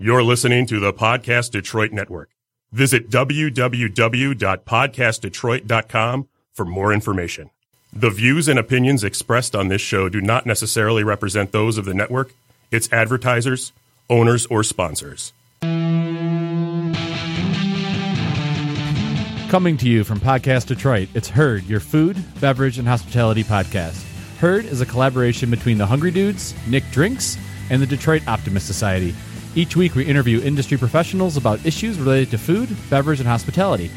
You're listening to the Podcast Detroit Network. Visit www.podcastdetroit.com for more information. The views and opinions expressed on this show do not necessarily represent those of the network, its advertisers, owners, or sponsors. Coming to you from Podcast Detroit, it's Herd, your food, beverage, and hospitality podcast. Herd is a collaboration between the Hungry Dudes, Nick Drinks, and the Detroit Optimist Society. Each week, we interview industry professionals about issues related to food, beverage, and hospitality.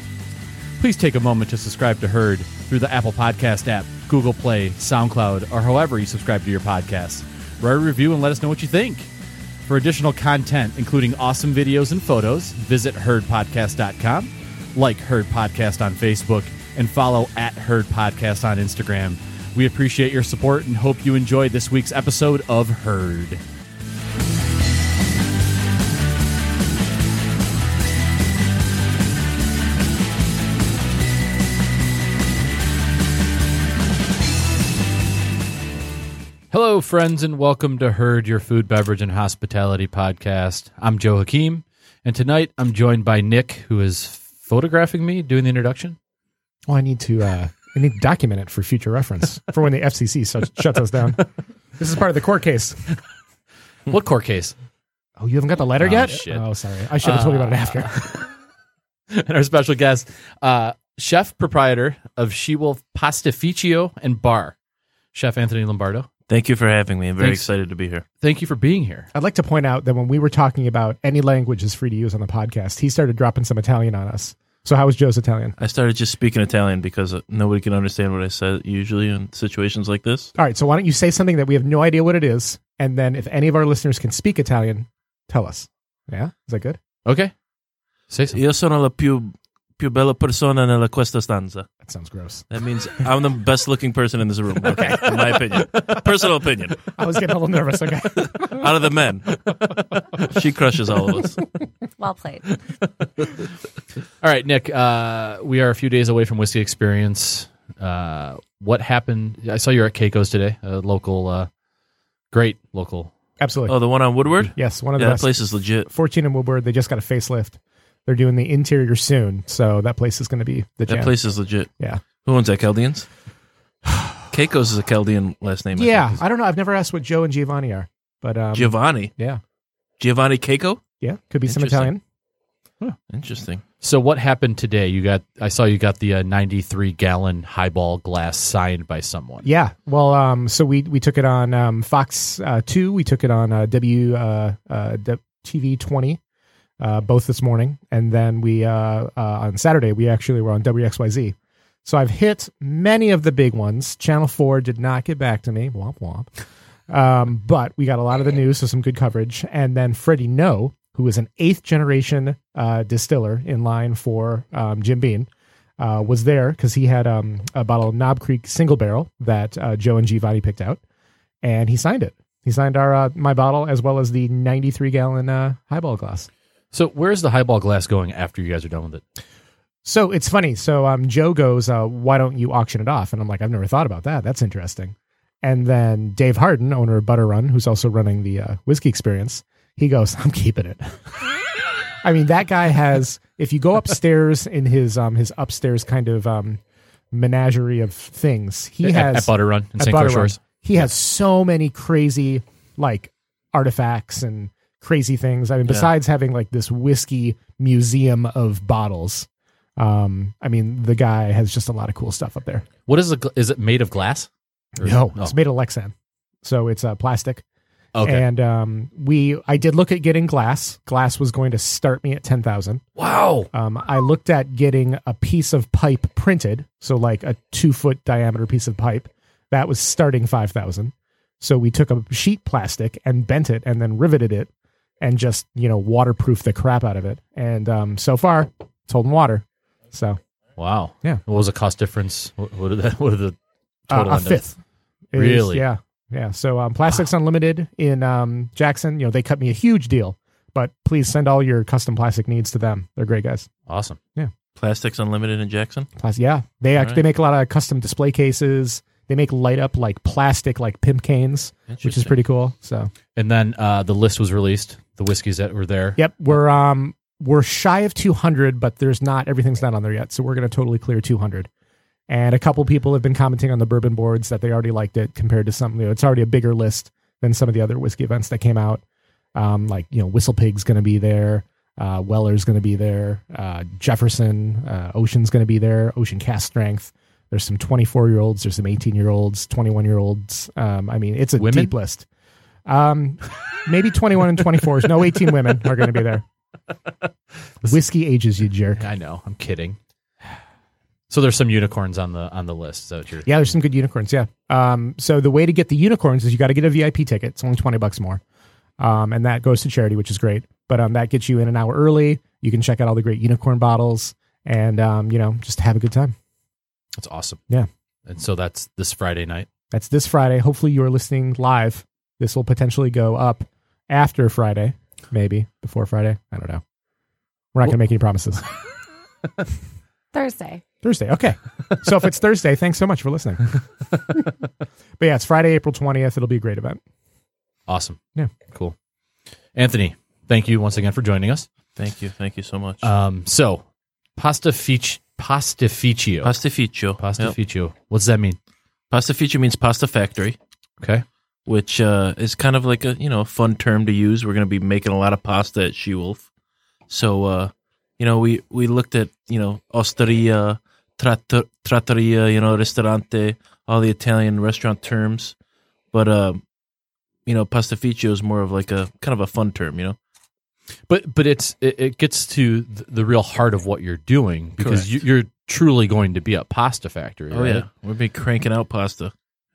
Please take a moment to subscribe to Herd through the Apple Podcast app, Google Play, SoundCloud, or however you subscribe to your podcasts. Write a review and let us know what you think. For additional content, including awesome videos and photos, visit herdpodcast.com, like Herd Podcast on Facebook, and follow at Herd Podcast on Instagram. We appreciate your support and hope you enjoyed this week's episode of Herd. Hello, friends, and welcome to Herd, your food, beverage, and hospitality podcast. I'm Joe Hakeem, and tonight I'm joined by Nick, who is photographing me doing the introduction. Well, I need to uh, I need to document it for future reference for when the FCC shuts shuts us down. This is part of the court case. What court case? Oh, you haven't got the letter Oh, yet? shit. Oh, sorry. I should have told you about it after. and our special guest, uh, chef proprietor of She Wolf Pastificio and Bar, Chef Anthony Lombardo. Thank you for having me. I'm very Thanks. excited to be here. Thank you for being here. I'd like to point out that when we were talking about any language is free to use on the podcast, he started dropping some Italian on us. So how was Joe's Italian? I started just speaking Italian because uh, nobody can understand what I said usually in situations like this. All right, so why don't you say something that we have no idea what it is, and then if any of our listeners can speak Italian, tell us. Yeah, is that good? Okay. Say something. Io sono la più, più bella persona nella questa stanza. That sounds gross. That means I'm the best looking person in this room. Okay. In my opinion. Personal opinion. I was getting a little nervous. Okay. Out of the men. She crushes all of us. Well played. All right, Nick. Uh, we are a few days away from Whiskey Experience. Uh, what happened? I saw you were at Keiko's today, a local, uh, great local. Absolutely. Oh, the one on Woodward? yes, one of Yeah, the that best. place is legit. 14 and Woodward, they just got a facelift. They're doing the interior soon, so that place is going to be the That jam. place is legit. Yeah. Who owns that? Chaldeans? Keiko's is a Chaldean last name. I Yeah, think. I don't know. I've never asked what Joe and Giovanni are, but um, Giovanni. yeah, Giovanni Keiko? yeah, could be some Interesting. Italian. Interesting. So, what happened today? You got. I saw you got the uh, 93 gallon highball glass signed by someone. Yeah. Well, um, so we we took it on um, Fox uh, Two. We took it on uh, W uh, uh, TV twenty. Uh, both this morning, and then we uh, uh, on Saturday we actually were on WXYZ. So I've hit many of the big ones. Channel Four did not get back to me. Womp womp. Um, but we got a lot of the news, so some good coverage. And then Freddie Noe, who is an eighth generation uh, distiller in line for um, Jim Beam, uh, was there because he had um, a bottle of Knob Creek single barrel that uh, Joe and Giovanni picked out, and he signed it. He signed our uh, my bottle as well as the 93 gallon uh, highball glass. So, where's the highball glass going after you guys are done with it? So it's funny. So um, Joe goes, uh, "Why don't you auction it off?" And I'm like, "I've never thought about that. That's interesting." And then Dave Harden, owner of Butter Run, who's also running the uh, whiskey experience, he goes, "I'm keeping it." I mean, that guy has. If you go upstairs in his um his upstairs kind of um menagerie of things, he At- has at Butter Run in St. Clair Shores. He has so many crazy like artifacts and crazy things. I mean, Yeah. besides having like this whiskey museum of bottles, um, I mean, the guy has just a lot of cool stuff up there. What is it? Is it made of glass? Or No, it- it's made of Lexan, so it's uh, plastic. oh, okay. And um, we, I did look at getting glass. Glass was going to start me at ten thousand. wow. Um, I looked at getting a piece of pipe printed, so like a two foot diameter piece of pipe. That was starting five thousand. So we took a sheet plastic and bent it and then riveted it and just you know waterproof the crap out of it. And um, so far, it's holding water. So Wow. Yeah. What was the cost difference? What, what did that? What did the uh, total a end fifth. It is- Really? yeah, yeah. So um, Plastics Unlimited in um, Jackson, you know, they cut me a huge deal. But please send all your custom plastic needs to them. They're great guys. Awesome. Yeah. Plastics Unlimited in Jackson. Plus, yeah, they All actually right. they make a lot of custom display cases They make light up like plastic, like pimp canes, which is pretty cool. So, And then uh, the list was released. The whiskeys that were there. yep, we're um we're shy of 200, but there's not everything's not on there yet. So we're gonna totally clear 200. And a couple people have been commenting on the bourbon boards that they already liked it compared to some. You know, it's already a bigger list than some of the other whiskey events that came out. Um, like you know, Whistle Pig's going to be there. Uh, Weller's going to be there. Uh, Jefferson, uh, Ocean's going to be there. Ocean Cask Strength. There's some 24 year olds. There's some 18 year olds, 21 year olds. Um, I mean, it's a Women? deep list. Um, maybe 21 and 24s. No 18 women are going to be there. Whiskey ages you, jerk. I know. I'm kidding. So there's some unicorns on the on the list. So you're Yeah, there's some good unicorns. Yeah. Um, so the way to get the unicorns is you got to get a VIP ticket. It's only 20 bucks more. Um, and that goes to charity, which is great. But um, that gets you in an hour early. You can check out all the great unicorn bottles and, um, you know, just have a good time. that's awesome. Yeah. And so that's this Friday night. That's this Friday. Hopefully you are listening live. This will potentially go up after Friday, maybe before Friday. I don't know. We're not going to make any promises. Thursday. Thursday. Okay. So if it's Thursday, thanks so much for listening. but yeah, it's Friday, April 20th. It'll be a great event. Awesome. Yeah. Cool. Anthony, thank you once again for joining us. Thank you, thank you so much. Um, so pastificio, pastificio, Pastificio. Yep. What does that mean? Pastificio means pasta factory, Okay. Which uh, is kind of like a you know a fun term to use. We're going to be making a lot of pasta at She Wolf, so uh, you know we we looked at you know osteria, tratt- trattoria, you know ristorante, all the Italian restaurant terms, but uh, you know pastificio is more of like a kind of a fun term, you know. But but it's it, it gets to the real heart of what you're doing because Correct. you, you're truly going to be a pasta factory. Oh right? yeah, we'll be cranking out pasta.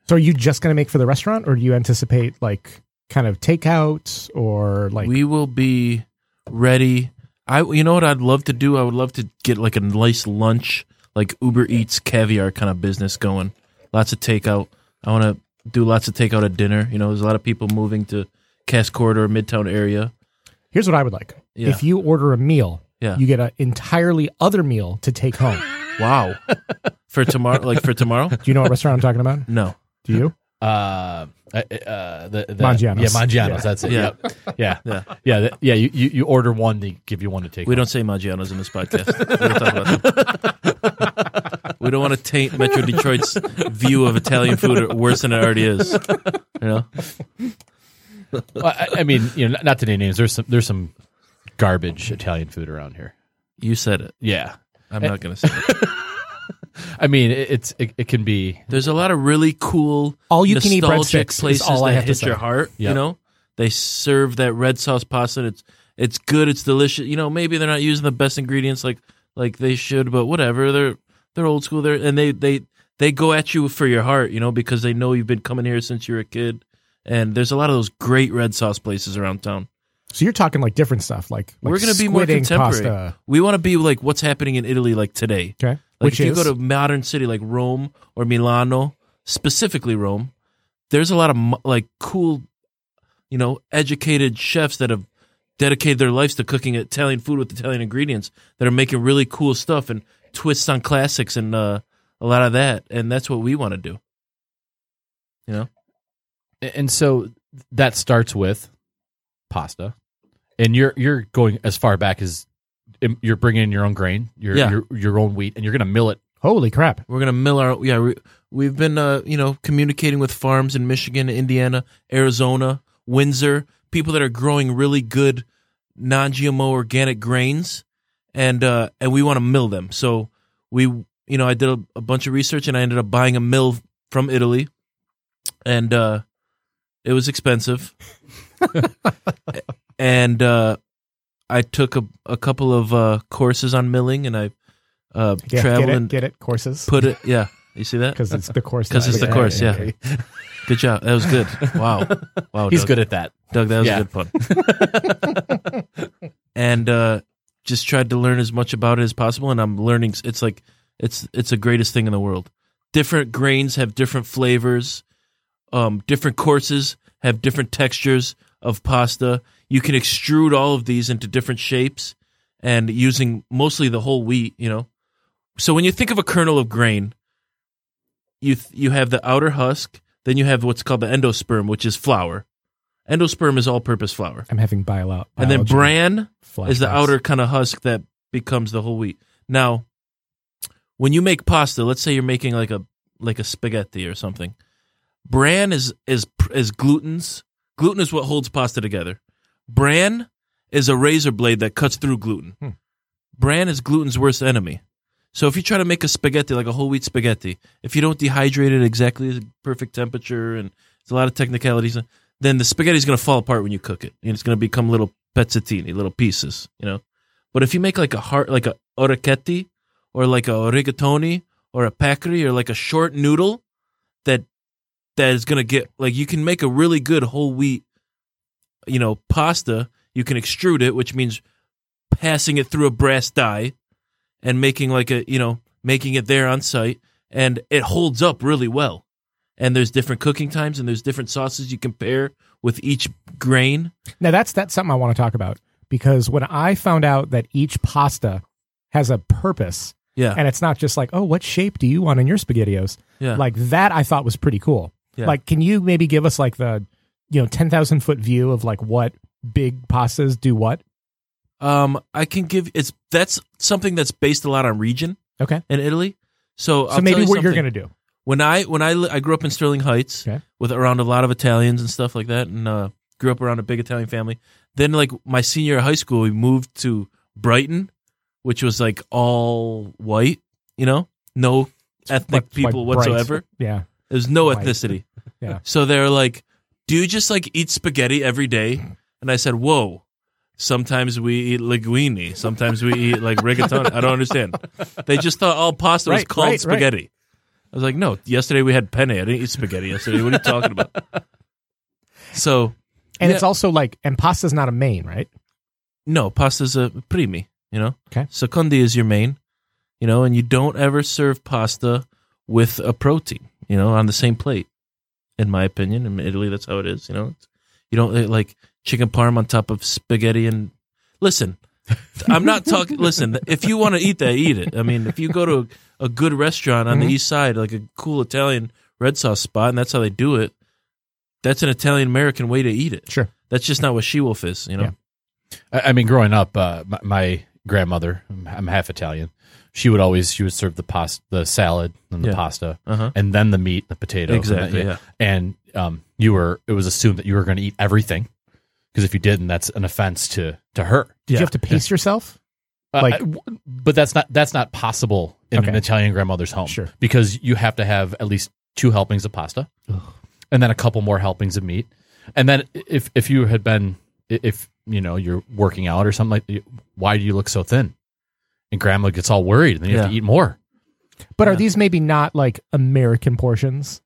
So are you just going to make for the restaurant or do you anticipate like kind of takeout or like we will be ready. I, you know what I'd love to do? I would love to get like a nice lunch, like Uber Eats caviar kind of business going. Lots of takeout. I want to do lots of takeout at dinner. You know, there's a lot of people moving to Cass Corridor, Midtown area. Here's what I would like. Yeah. If you order a meal, Yeah. you get an entirely other meal to take home. Wow. for tomorrow, like for tomorrow? Do you know what restaurant I'm talking about? No. Do you? Uh, uh, uh, the, the Mangianos. Yeah, Mangianos. Yeah. That's it. Yeah. Yeah. Yeah. Yeah. Yeah. th- yeah. You, you, you order one, they give you one to take. We home. don't say Maggiano's in this podcast. We don't talk about that. We don't want to taint Metro Detroit's view of Italian food worse than it already is. You know? Well, I, I mean, you know, not, not to name names. There's some there's some garbage Italian food around here. You said it. Yeah. I'm not going to say it. I mean, it, it's it, it can be. There's a lot of really cool All you can eat nostalgic breadsticks is places all I that have to hit say. your heart. Yeah. You know, they serve that red sauce pasta. And it's it's good. It's delicious. You know, maybe they're not using the best ingredients like like they should, but whatever. They're they're old school. They're and they they they go at you for your heart. You know, because they know you've been coming here since you were a kid. And there's a lot of those great red sauce places around town. So you're talking like different stuff, like, like We're going to be more contemporary. pasta. We want to be like what's happening in Italy, like today. Okay, Like which if you is go to a modern city like Rome or Milano, specifically Rome, there's a lot of like cool, you know, educated chefs that have dedicated their lives to cooking Italian food with Italian ingredients that are making really cool stuff and twists on classics and uh, a lot of that. And that's what we want to do. You know, And so that starts with pasta, and you're you're going as far back as you're bringing in your own grain, your Yeah. your your own wheat, and you're going to mill it. holy crap. we're gonna mill our yeah. We, we've been uh, you know communicating with farms in Michigan, Indiana, Arizona, Windsor, people that are growing really good non-GMO organic grains, and uh, and we want to mill them. So we you know I did a, a bunch of research and I ended up buying a mill from Italy, and uh, it was expensive, and uh, I took a, a couple of uh, courses on milling, and I uh, Yeah, traveled get it, and get it, courses. put it. Yeah, you see that? because it's the course. 'Cause that- it's the course, yeah. Good job. That was good. Wow. Wow. He's Doug. good at that. Doug, that was Yeah. a good pun. and uh, just tried to learn as much about it as possible. And I'm learning. It's like it's it's the greatest thing in the world. Different grains have different flavors. Um, different courses have different textures of pasta. You can extrude all of these into different shapes, and using mostly the whole wheat. You know, so when you think of a kernel of grain, you th- you have the outer husk, then you have what's called the endosperm, which is flour. Endosperm is all-purpose flour, I'm having bile out. and then bran is the outer kind of husk that becomes the whole wheat. Now, when you make pasta, let's say you're making like a like a spaghetti or something, bran is is is gluten's gluten is what holds pasta together. Bran is a razor blade that cuts through gluten. Hmm. Bran is gluten's worst enemy. So if you try to make a spaghetti like a whole wheat spaghetti, if you don't dehydrate it exactly the perfect temperature and there's a lot of technicalities, then the spaghetti is going to fall apart when you cook it, and it's going to become little pezzettini, little pieces, you know. But if you make like a heart, like a orecchiette, or like a rigatoni, or a paccheri, or like a short noodle, that that is going to get like you can make a really good whole wheat, you know, pasta. You can extrude it, which means passing it through a brass die and making like a you know making it there on site, and it holds up really well. And there's different cooking times, and there's different sauces you compare with each grain. Now that's that's something I want to talk about because when I found out that each pasta has a purpose Yeah, and it's not just like, oh, what shape do you want in your spaghettios? yeah. Like that I thought was pretty cool. Yeah. Like can you maybe give us like the you know 10,000 foot view of like what big pastas do what? Um, I can give it's that's something that's based a lot on region Okay. in Italy. So, So I'll maybe you what you're going to do. when I when I I grew up in Sterling Heights Okay. with around a lot of Italians and stuff like that, and uh, grew up around a big Italian family. Then, like my senior year of high school, we moved to Brighton, which was like all white. You know, no ethnic people whatsoever. Yeah. There's no White. ethnicity. Yeah. So they're like, "Do you just like eat spaghetti every day?" And I said, "Whoa." Sometimes we eat linguine. Sometimes we eat like rigatoni. I don't understand. They just thought all pasta was Right, called right, right. spaghetti. I was like, no. Yesterday we had penne. I didn't eat spaghetti yesterday. What are you talking about? So And Yeah. it's also like and pasta's not a main, right? no, pasta's a primi. You know, Okay. secondi is your main. You know, and you don't ever serve pasta with a protein. You know, on the same plate. In my opinion, in Italy, that's how it is. You know, you don't uh, like chicken parm on top of spaghetti. And listen, I'm not talking. listen, if you want to eat that, eat it. I mean, if you go to a, a good restaurant on Mhm. the east side, like a cool Italian red sauce spot, and that's how they do it. That's an Italian American way to eat it. Sure. That's just not what she wolf is. You know. Yeah. I, I mean, growing up, uh, my, my grandmother, I'm half Italian. She would always she would serve the pasta, the salad, and the Yeah. pasta, Uh huh. and then the meat, the potato. and then- Exactly. Yeah. And um, you were it was assumed that you were going to eat everything because if you didn't, that's an offense to to her. Did Yeah. you have to pace yourself? Uh, Like- I- w- but that's not that's not possible in an Okay. Italian grandmother's home. Sure. because you have to have at least two helpings of pasta, and then a couple more helpings of meat, and then if if you had been if you know you're working out or something like, why do you look so thin? And grandma gets all worried, and then you have to eat more. But are Yeah. these maybe not like American portions?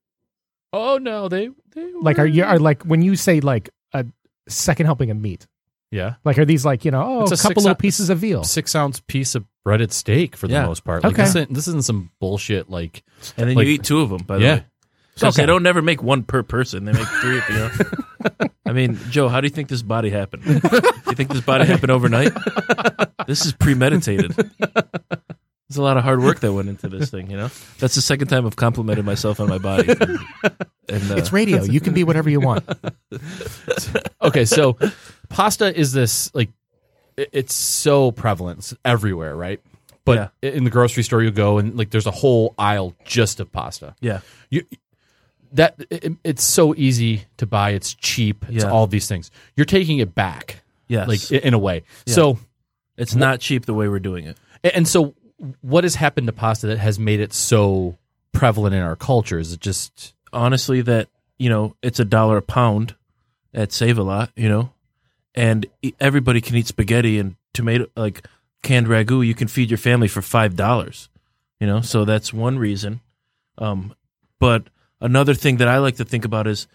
Oh no, they they Like are you are like when you say like a second helping of meat? yeah Like are these like, you know, oh, It's a, a couple six little ou- pieces of veal? six ounce piece of breaded steak for the Yeah. most part. Like Okay. this, isn't, this isn't some bullshit like And then Like- you eat two of them. By the Yeah. way. Because Okay. they don't never make one per person. They make three. You know. I mean, Joe, how do you think this body happened? Do you think this body happened overnight? This is premeditated. There's a lot of hard work that went into this thing. You know, that's the second time I've complimented myself on my body. And uh, It's radio. You can be whatever you want. okay, so pasta is this like it's so prevalent it's everywhere, right? But in the grocery store, you go and like there's a whole aisle just of pasta. yeah, You that it, it's so easy to buy. It's cheap. It's Yeah. all these things. You're taking it back, yes, like i- in a way. Yeah. So it's not cheap the way we're doing it. and so, what has happened to pasta that has made it so prevalent in our culture? Is it just honestly that you know it's a dollar a pound at Save a Lot, you know, and e- everybody can eat spaghetti and tomato like canned ragu. You can feed your family for five dollars, you know. So that's one reason. Um, but another thing that I like to think about is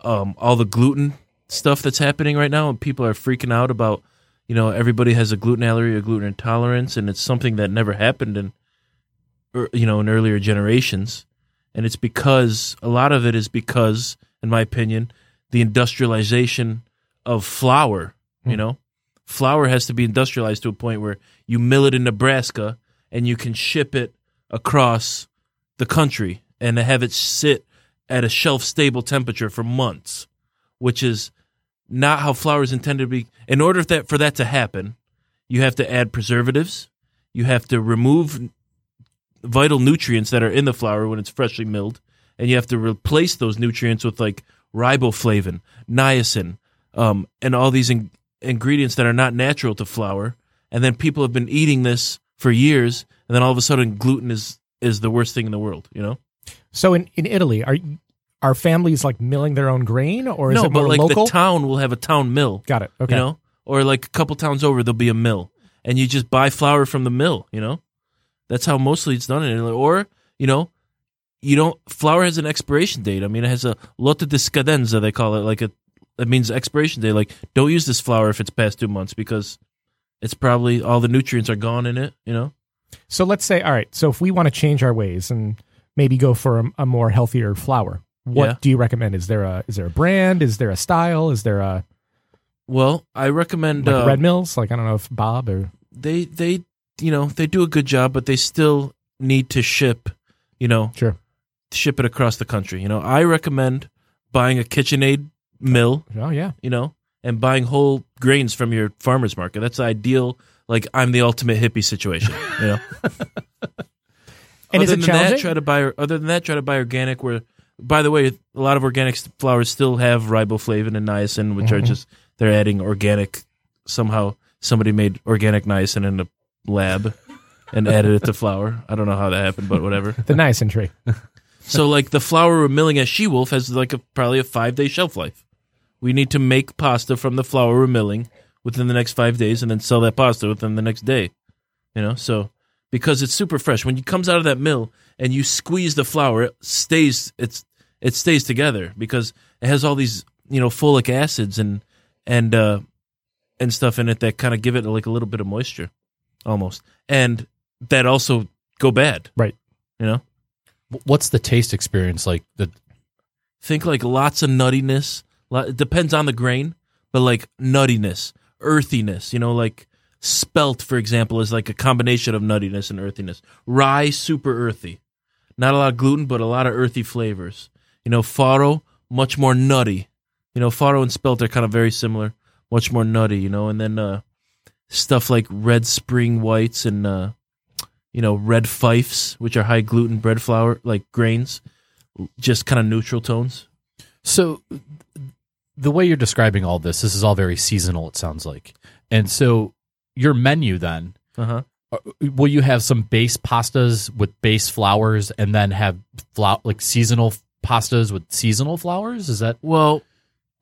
um, all the gluten stuff that's happening right now, and people are freaking out about. You know, everybody has a gluten allergy, or gluten intolerance, and it's something that never happened in, er, you know, in earlier generations. And it's because a lot of it is because in my opinion the industrialization of flour you know? Flour has to be industrialized to a point where you mill it in nebraska and you can ship it across the country and have it sit at a shelf stable temperature for months, which is not how flour is intended to be. In order for that for that to happen, you have to add preservatives. You have to remove vital nutrients that are in the flour when it's freshly milled, and you have to replace those nutrients with like riboflavin, niacin, um, and all these in- ingredients that are not natural to flour. And then people have been eating this for years, and then all of a sudden, gluten is is the worst thing in the world. You know? So in, in Italy, are are families like milling their own grain, or is no, it more local? No, but like local? the town will have a town mill. Got it. Okay. You know, or like a couple towns over, there'll be a mill, and you just buy flour from the mill. You know, that's how mostly it's done in Italy. Or you know, you don't. Flour has an expiration date. I mean, it has a lotta di scadenza. They call it like a. That means expiration date. Like, don't use this flour if it's past two months because it's probably all the nutrients are gone in it. You know. So let's say, all right. So if we want to change our ways and maybe go for a, a more healthier flour, what Yeah. do you recommend? Is there a is there a brand? Is there a style? Is there a Well, I recommend like uh, Red Mills? Like I don't know if Bob or they they you know they do a good job, but they still need to ship. You know, sure. ship it across the country. You know, I recommend buying a KitchenAid mill, Oh yeah. you know, and buying whole grains from your farmer's market. That's ideal. Like I'm the ultimate hippie situation, you know. And other is it than challenging? that, try to buy. Other than that, try to buy organic. Where, by the way, a lot of organic flours still have riboflavin and niacin, which are Mhm. just they're adding organic. Somehow, somebody made organic niacin in a lab and added it to flour. I don't know how that happened, but whatever. the niacin tree. So like the flour we're milling at She Wolf has like a probably a five day shelf life. We need to make pasta from the flour we're milling within the next five days and then sell that pasta within the next day. You know, so because it's super fresh. When it comes out of that mill and you squeeze the flour, it stays it's it stays together because it has all these, you know, folic acids and and uh and stuff in it that kind of give it like a little bit of moisture almost. And that also go bad. Right. You know? What's the taste experience like? The think like lots of nuttiness. It depends on the grain, but like nuttiness, earthiness. You know, like spelt, for example, is like a combination of nuttiness and earthiness. Rye, super earthy. Not a lot of gluten, but a lot of earthy flavors. You know, farro, much more nutty. You know, farro and spelt are kind of very similar, much more nutty. You know, and then uh, stuff like red spring whites and uh, you know red fifes, which are high gluten bread flour like grains, just kind of neutral tones. So the way you're describing all this, this is all very seasonal. It sounds like, and so your menu then Uh huh. uh, will you have some base pastas with base flours, and then have flour like seasonal pastas with seasonal flowers? Is that Well,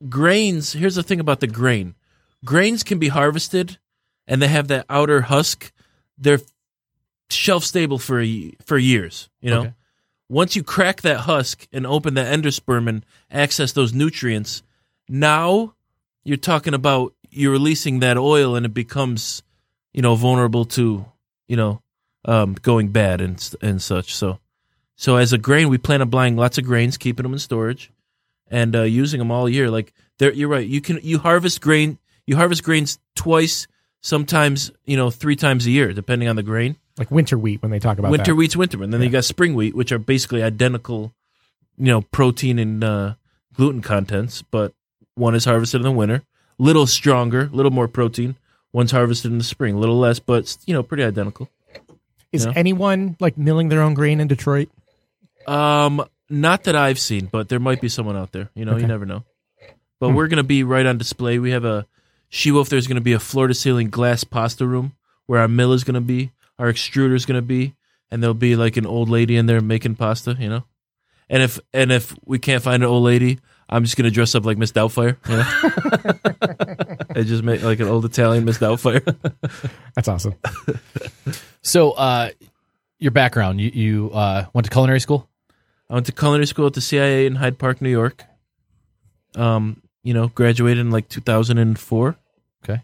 grains. Here's the thing about the grain. Grains can be harvested, and they have that outer husk. They're shelf stable for a, for years. You know, Okay. once you crack that husk and open the endosperm and access those nutrients, now you're talking about you're releasing that oil, and it becomes, you know, vulnerable to, you know, um, going bad and and such. So, so as a grain, we plan on buying lots of grains, keeping them in storage and uh, using them all year. Like there, you're right. You can you harvest grain. You harvest grains twice, sometimes you know three times a year, depending on the grain. Like winter wheat when they talk about winter that. wheat's winter, and then you got spring wheat, which are basically identical, you know, protein and uh, gluten contents, but one is harvested in the winter, little stronger, little more protein. One's harvested in the spring, a little less, but you know, pretty identical. Is Yeah. anyone like milling their own grain in Detroit? Um, not that I've seen, but there might be someone out there. You know, Okay. you never know. But we're gonna be right on display. We have a she wolf. There's gonna be a floor to ceiling glass pasta room where our mill is gonna be, our extruder is gonna be, and there'll be like an old lady in there making pasta. You know, and if and if we can't find an old lady, I'm just gonna dress up like Miss Doubtfire. You know, and just make like an old Italian Miss Doubtfire. That's awesome. so? Uh, your background? You you uh, went to culinary school? I went to culinary school at the CIA in Hyde Park, New York. Um, you know, graduated in like 2004. Okay.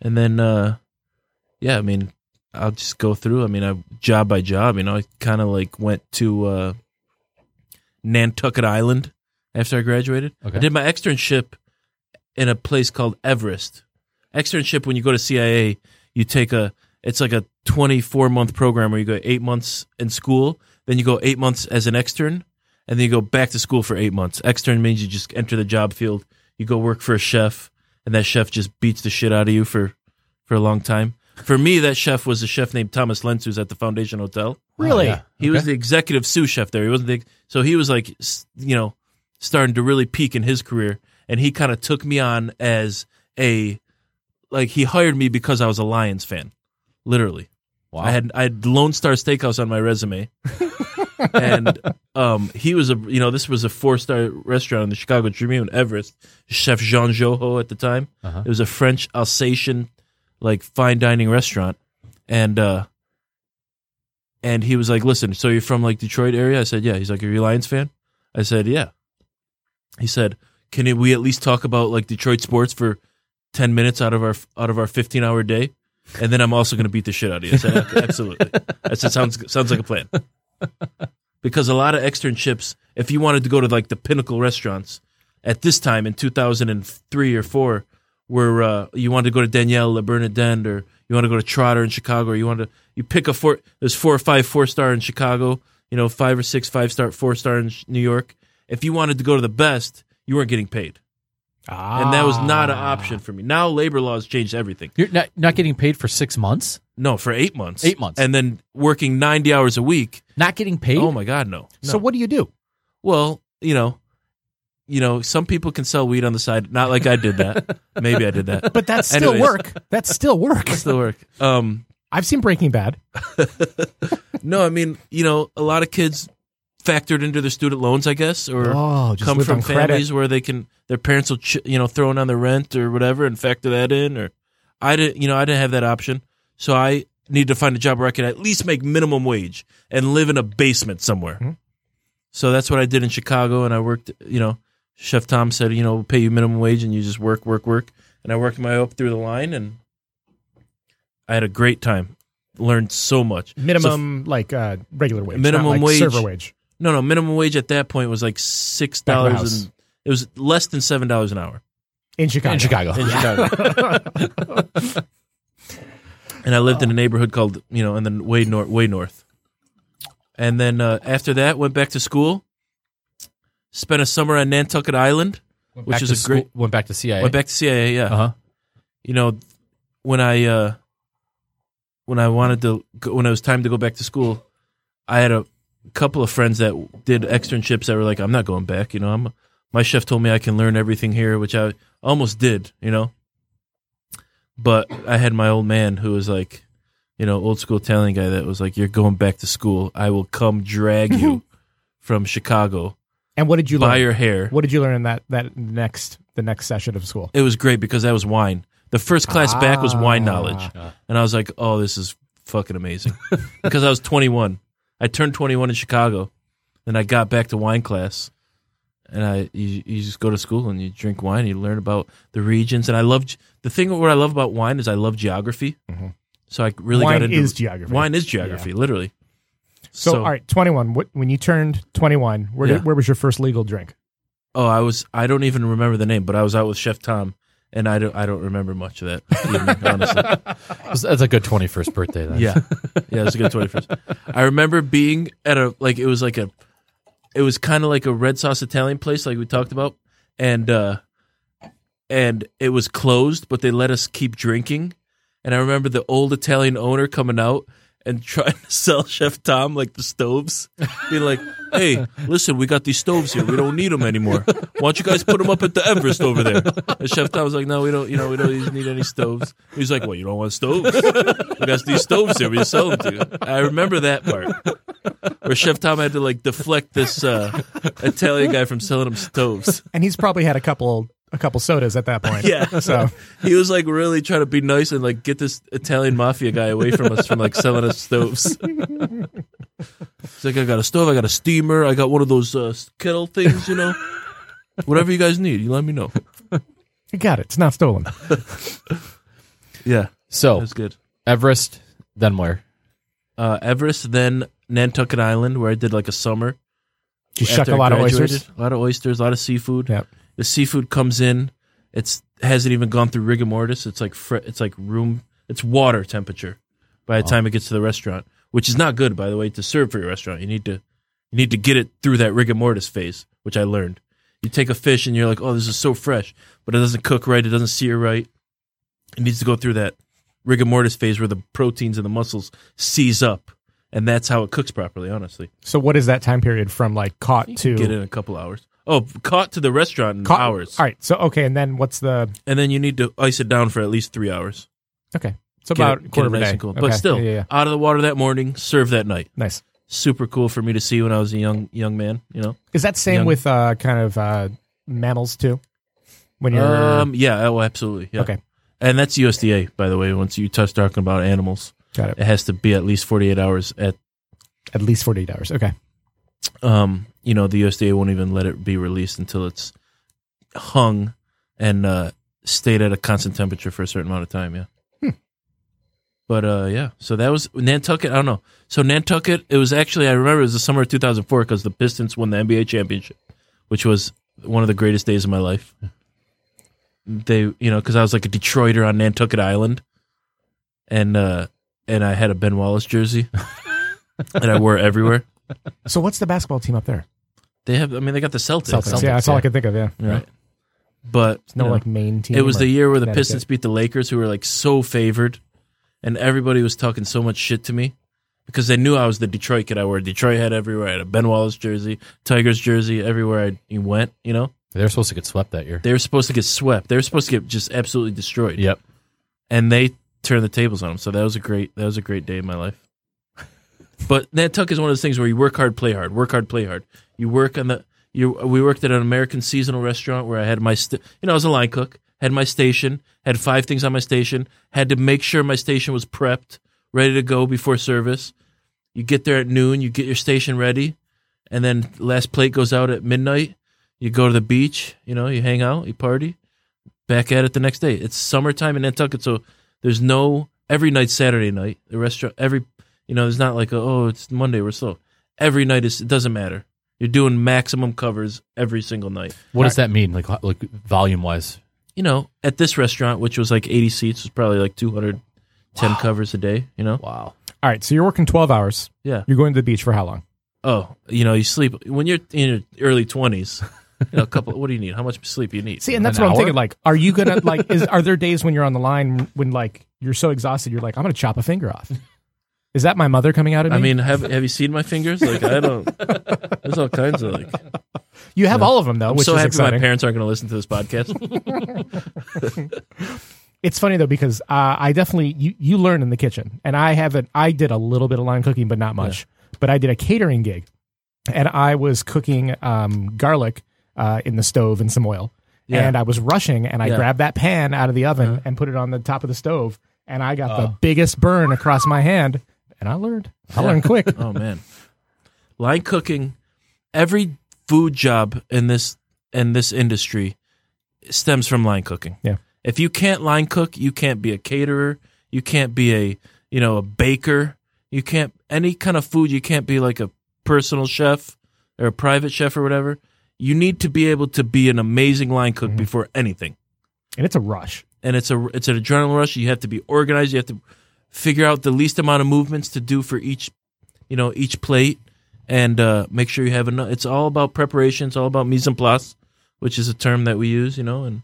And then, uh, yeah, I mean, I'll just go through. I mean, I job by job. You know, I kind of like went to uh, Nantucket Island after I graduated. Okay. I did my externship in a place called Everest. Externship when you go to CIA, you take a it's like a 24 month program where you go 8 months in school, then you go 8 months as an extern and then you go back to school for eight months. Extern means you just enter the job field. You go work for a chef, and that chef just beats the shit out of you for for a long time. For me, that chef was a chef named Thomas Lents, who's at the Foundation Hotel. Really? yeah. He was the executive sous chef there. He wasn't the, so he was like, you know, starting to really peak in his career, and he kind of took me on as a, like he hired me because I was a Lions fan, literally. Wow. I had I had Lone Star Steakhouse on my resume, and um, he was a you know this was a four star restaurant in the Chicago Tribune, Everest. Chef Jean Joho at the time. Uh-huh. It was a French Alsatian like fine dining restaurant, and uh, and he was like, "Listen, so you're from like Detroit area?" I said, "Yeah." He's like, "Are you a Lions fan?" I said, "Yeah." He said, "Can we at least talk about like Detroit sports for ten minutes out of our out of our fifteen hour day?" And then I'm also going to beat the shit out of you. I said, "Okay, absolutely. I said, sounds sounds like a plan. Because a lot of externships, if you wanted to go to like the pinnacle restaurants at this time in 2003 or four, where uh, you wanted to go to Daniel Le Bernardin or you want to go to Trotter in Chicago, or you want to you pick a four. There's four or five four star in Chicago. You know, five or six five star four star in New York. If you wanted to go to the best, you weren't getting paid, and that was not an option for me. Now labor laws changed everything. You're not, not getting paid for six months? No, for eight months. Eight months. and then working 90 hours a week. Not getting paid? Oh my God, no. So what do you do? Well, you know, you know, some people can sell weed on the side. Not like I did that. Maybe I did that. But that's still Anyways. work. That's still work. still work. Um, I've seen Breaking Bad. no, I mean, you know, a lot of kids factored into their student loans, I guess, or Oh, come from on credit. families where they can their parents will ch- you know throw in on their rent or whatever and factor that in. Or I didn't, you know, I didn't have that option, so I needed to find a job where I could at least make minimum wage and live in a basement somewhere. Hmm. So that's what I did in Chicago, and I worked. You know, Chef Tom said, you know, we'll pay you minimum wage, and you just work, work, work, and I worked my way up through the line, and I had a great time. Learned so much. So Minimum, like uh, regular wage. Minimum like wage. Server wage. No, no, minimum wage at that point was like six Back of the dollars and it was less than seven dollars an hour In Chicago. In Chicago. in Chicago. and I lived in a neighborhood called you know, and then way north, way north. And then uh, after that, went back to school. Spent a summer on Nantucket Island. Went Which back is to a great- Went back to CIA. Went back to CIA. Yeah, Uh-huh. you know, when I uh, when I wanted to go, when it was time to go back to school, I had a couple of friends that did externships that were like, "I'm not going back." You know, I'm my chef told me I can learn everything here, which I almost did. You know, but I had my old man who was like, you know, old school Italian guy that was like, "You're going back to school. I will come drag you from Chicago And what did you by learn? your hair." What did you learn in that that next the next session of school? It was great because that was wine. The first class back was wine knowledge. Ah. And I was like, oh, this is fucking amazing. because I was 21. I turned 21 in Chicago. And I got back to wine class. And I you, you just go to school and you drink wine. And You learn about the regions. And I love the thing what I love about wine is I love geography. Mm-hmm. So I really Wine got into is geography. Wine is geography, literally. So, all right, twenty one. What when you turned twenty one? Where Yeah. did, where was your first legal drink? Oh, I was I don't even remember the name, but I was out with Chef Tom. And I don't, I don't remember much of that, evening, honestly. That's a good 21st birthday then. Yeah, yeah, it was a good twenty first. I remember being at a like it was like a, it was kind of like a red sauce Italian place like we talked about, and uh, and it was closed, but they let us keep drinking. And I remember the old Italian owner coming out and trying to sell Chef Tom like the stoves, being like, "Hey, listen, we got these stoves here. We don't need them anymore. Why don't you guys put them up at the Everest over there?" And Chef Tom was like, "No, we don't. You know, we don't need any stoves." He's like, "Well, you don't want stoves? We got these stoves here. We sell them to you." I remember that part where Chef Tom had to like deflect this uh, Italian guy from selling him stoves. And he's probably had a couple a couple sodas at that point. Yeah. So He was like really trying to be nice and like get this Italian mafia guy away from us from like selling us stoves. He's like, I got a stove, I got a steamer, I got one of those uh, kettle things, you know. Whatever you guys need, you let me know. you got it. It's not stolen. Yeah, So, that's good. Everest, then where? Uh, Everest, then Nantucket Island, where I did like a summer. You shuck after a I lot of oysters. A lot of oysters, a lot of seafood. Yep. The seafood comes in. It's hasn't even gone through rigor mortis. It's like fr- it's like room. It's water temperature by the time it gets to the restaurant, which is not good, by the way, to serve for your restaurant. You need to You need to get it through that rigor mortis phase, which I learned. You take a fish and you're like, oh, this is so fresh, but it doesn't cook right. It doesn't sear right. It needs to go through that rigor mortis phase where the proteins and the muscles seize up, and that's how it cooks properly. Honestly, So what is that time period from like caught to get it in a couple hours. Oh, caught to the restaurant in caught hours, All right. So okay, and then what's the and then you need to ice it down for at least three hours. okay? So Get about it- a get quarter it of a nice day. and cool. Okay, But still, yeah, yeah, yeah. out of the water that morning, serve that night. nice. Super cool for me to see when I was a young young man. You know. Is that same Young- with uh, kind of uh, mammals too? When you're Um. Yeah. Oh, absolutely. Yeah. okay, And that's USDA, by the way. Once you touch talking about animals, got it. it has to be at least forty eight hours at. At least forty eight hours. Okay. Um. You know, the USDA won't even let it be released until it's hung and uh, stayed at a constant temperature for a certain amount of time. Yeah. Hmm. But uh, yeah, so that was Nantucket. I don't know. So Nantucket, it was actually I remember it was the summer of 2004 because the Pistons won the NBA championship, which was one of the greatest days of my life. They, you know, because I was like a Detroiter on Nantucket Island, and uh, and I had a Ben Wallace jersey, and I wore it everywhere. So what's the basketball team up there? They have, I mean, they got the Celtics, Celtics. yeah, that's all I could think of. Yeah. right? But No you know, like main team. it was the year where the Pistons beat the Lakers, who were like so favored, and everybody was talking so much shit to me because they knew I was the Detroit kid. I wore a Detroit hat everywhere. I had a Ben Wallace jersey, Tigers jersey everywhere I went. You know, they were supposed to get swept that year. they were supposed to get swept. They were supposed to get just absolutely destroyed. Yep. and they turned the tables on them. So that was a great that was a great day in my life. But Nantucket is one of those things where you work hard, play hard, work hard, play hard. You work on the you. We worked at an American seasonal restaurant where I had my st- you know I was a line cook, had my station, had five things on my station, had to make sure my station was prepped, ready to go before service. You get there at noon, you get your station ready, and then last plate goes out at midnight. You go to the beach, you know, you hang out, you party, back at it the next day. It's summertime in Nantucket, so there's no every night Saturday night. The restaurant every you know, there's not like a, oh it's Monday we're slow. Every night is it doesn't matter. You're doing maximum covers every single night. What does that mean, like like volume wise? You know, at this restaurant, which was like 80 seats, was probably like 210 covers a day. You know, Wow. All right. So you're working twelve hours. yeah. You're going to the beach for how long? Oh, you know, you sleep when you're in your early 20s. You know, a couple. What do you need? How much sleep you need? See, and that's An what I'm thinking. Like, are you gonna like? Is are there days when you're on the line when like you're so exhausted, you're like, I'm gonna chop a finger off? Is that my mother coming out at me? I mean, have have you seen my fingers? Like, I don't. There's all kinds of like. you have all of them though, I'm which so is happy exciting. my parents aren't going to listen to this podcast. It's funny though because uh, I definitely you you learn in the kitchen, and I haven't. I did a little bit of line cooking, but not much. But I did a catering gig, and I was cooking um, garlic uh, in the stove in some oil, Yeah. and I was rushing, and I Yeah. grabbed that pan out of the oven and put it on the top of the stove, and I got the biggest burn across my hand, and I learned. I learned quick. Oh man, line cooking. Every food job in this in this industry stems from line cooking. Yeah. If you can't line cook, you can't be a caterer. You can't be a you know a baker. You can't any kind of food. You can't be like a personal chef or a private chef or whatever. You need to be able to be an amazing line cook mm-hmm. before anything. and it's a rush. and it's a it's an adrenaline rush. You have to be organized. You have to figure out the least amount of movements to do for each, you know, each plate, and uh, make sure you have enough. It's all about preparation. It's all about mise en place, which is a term that we use. You know, and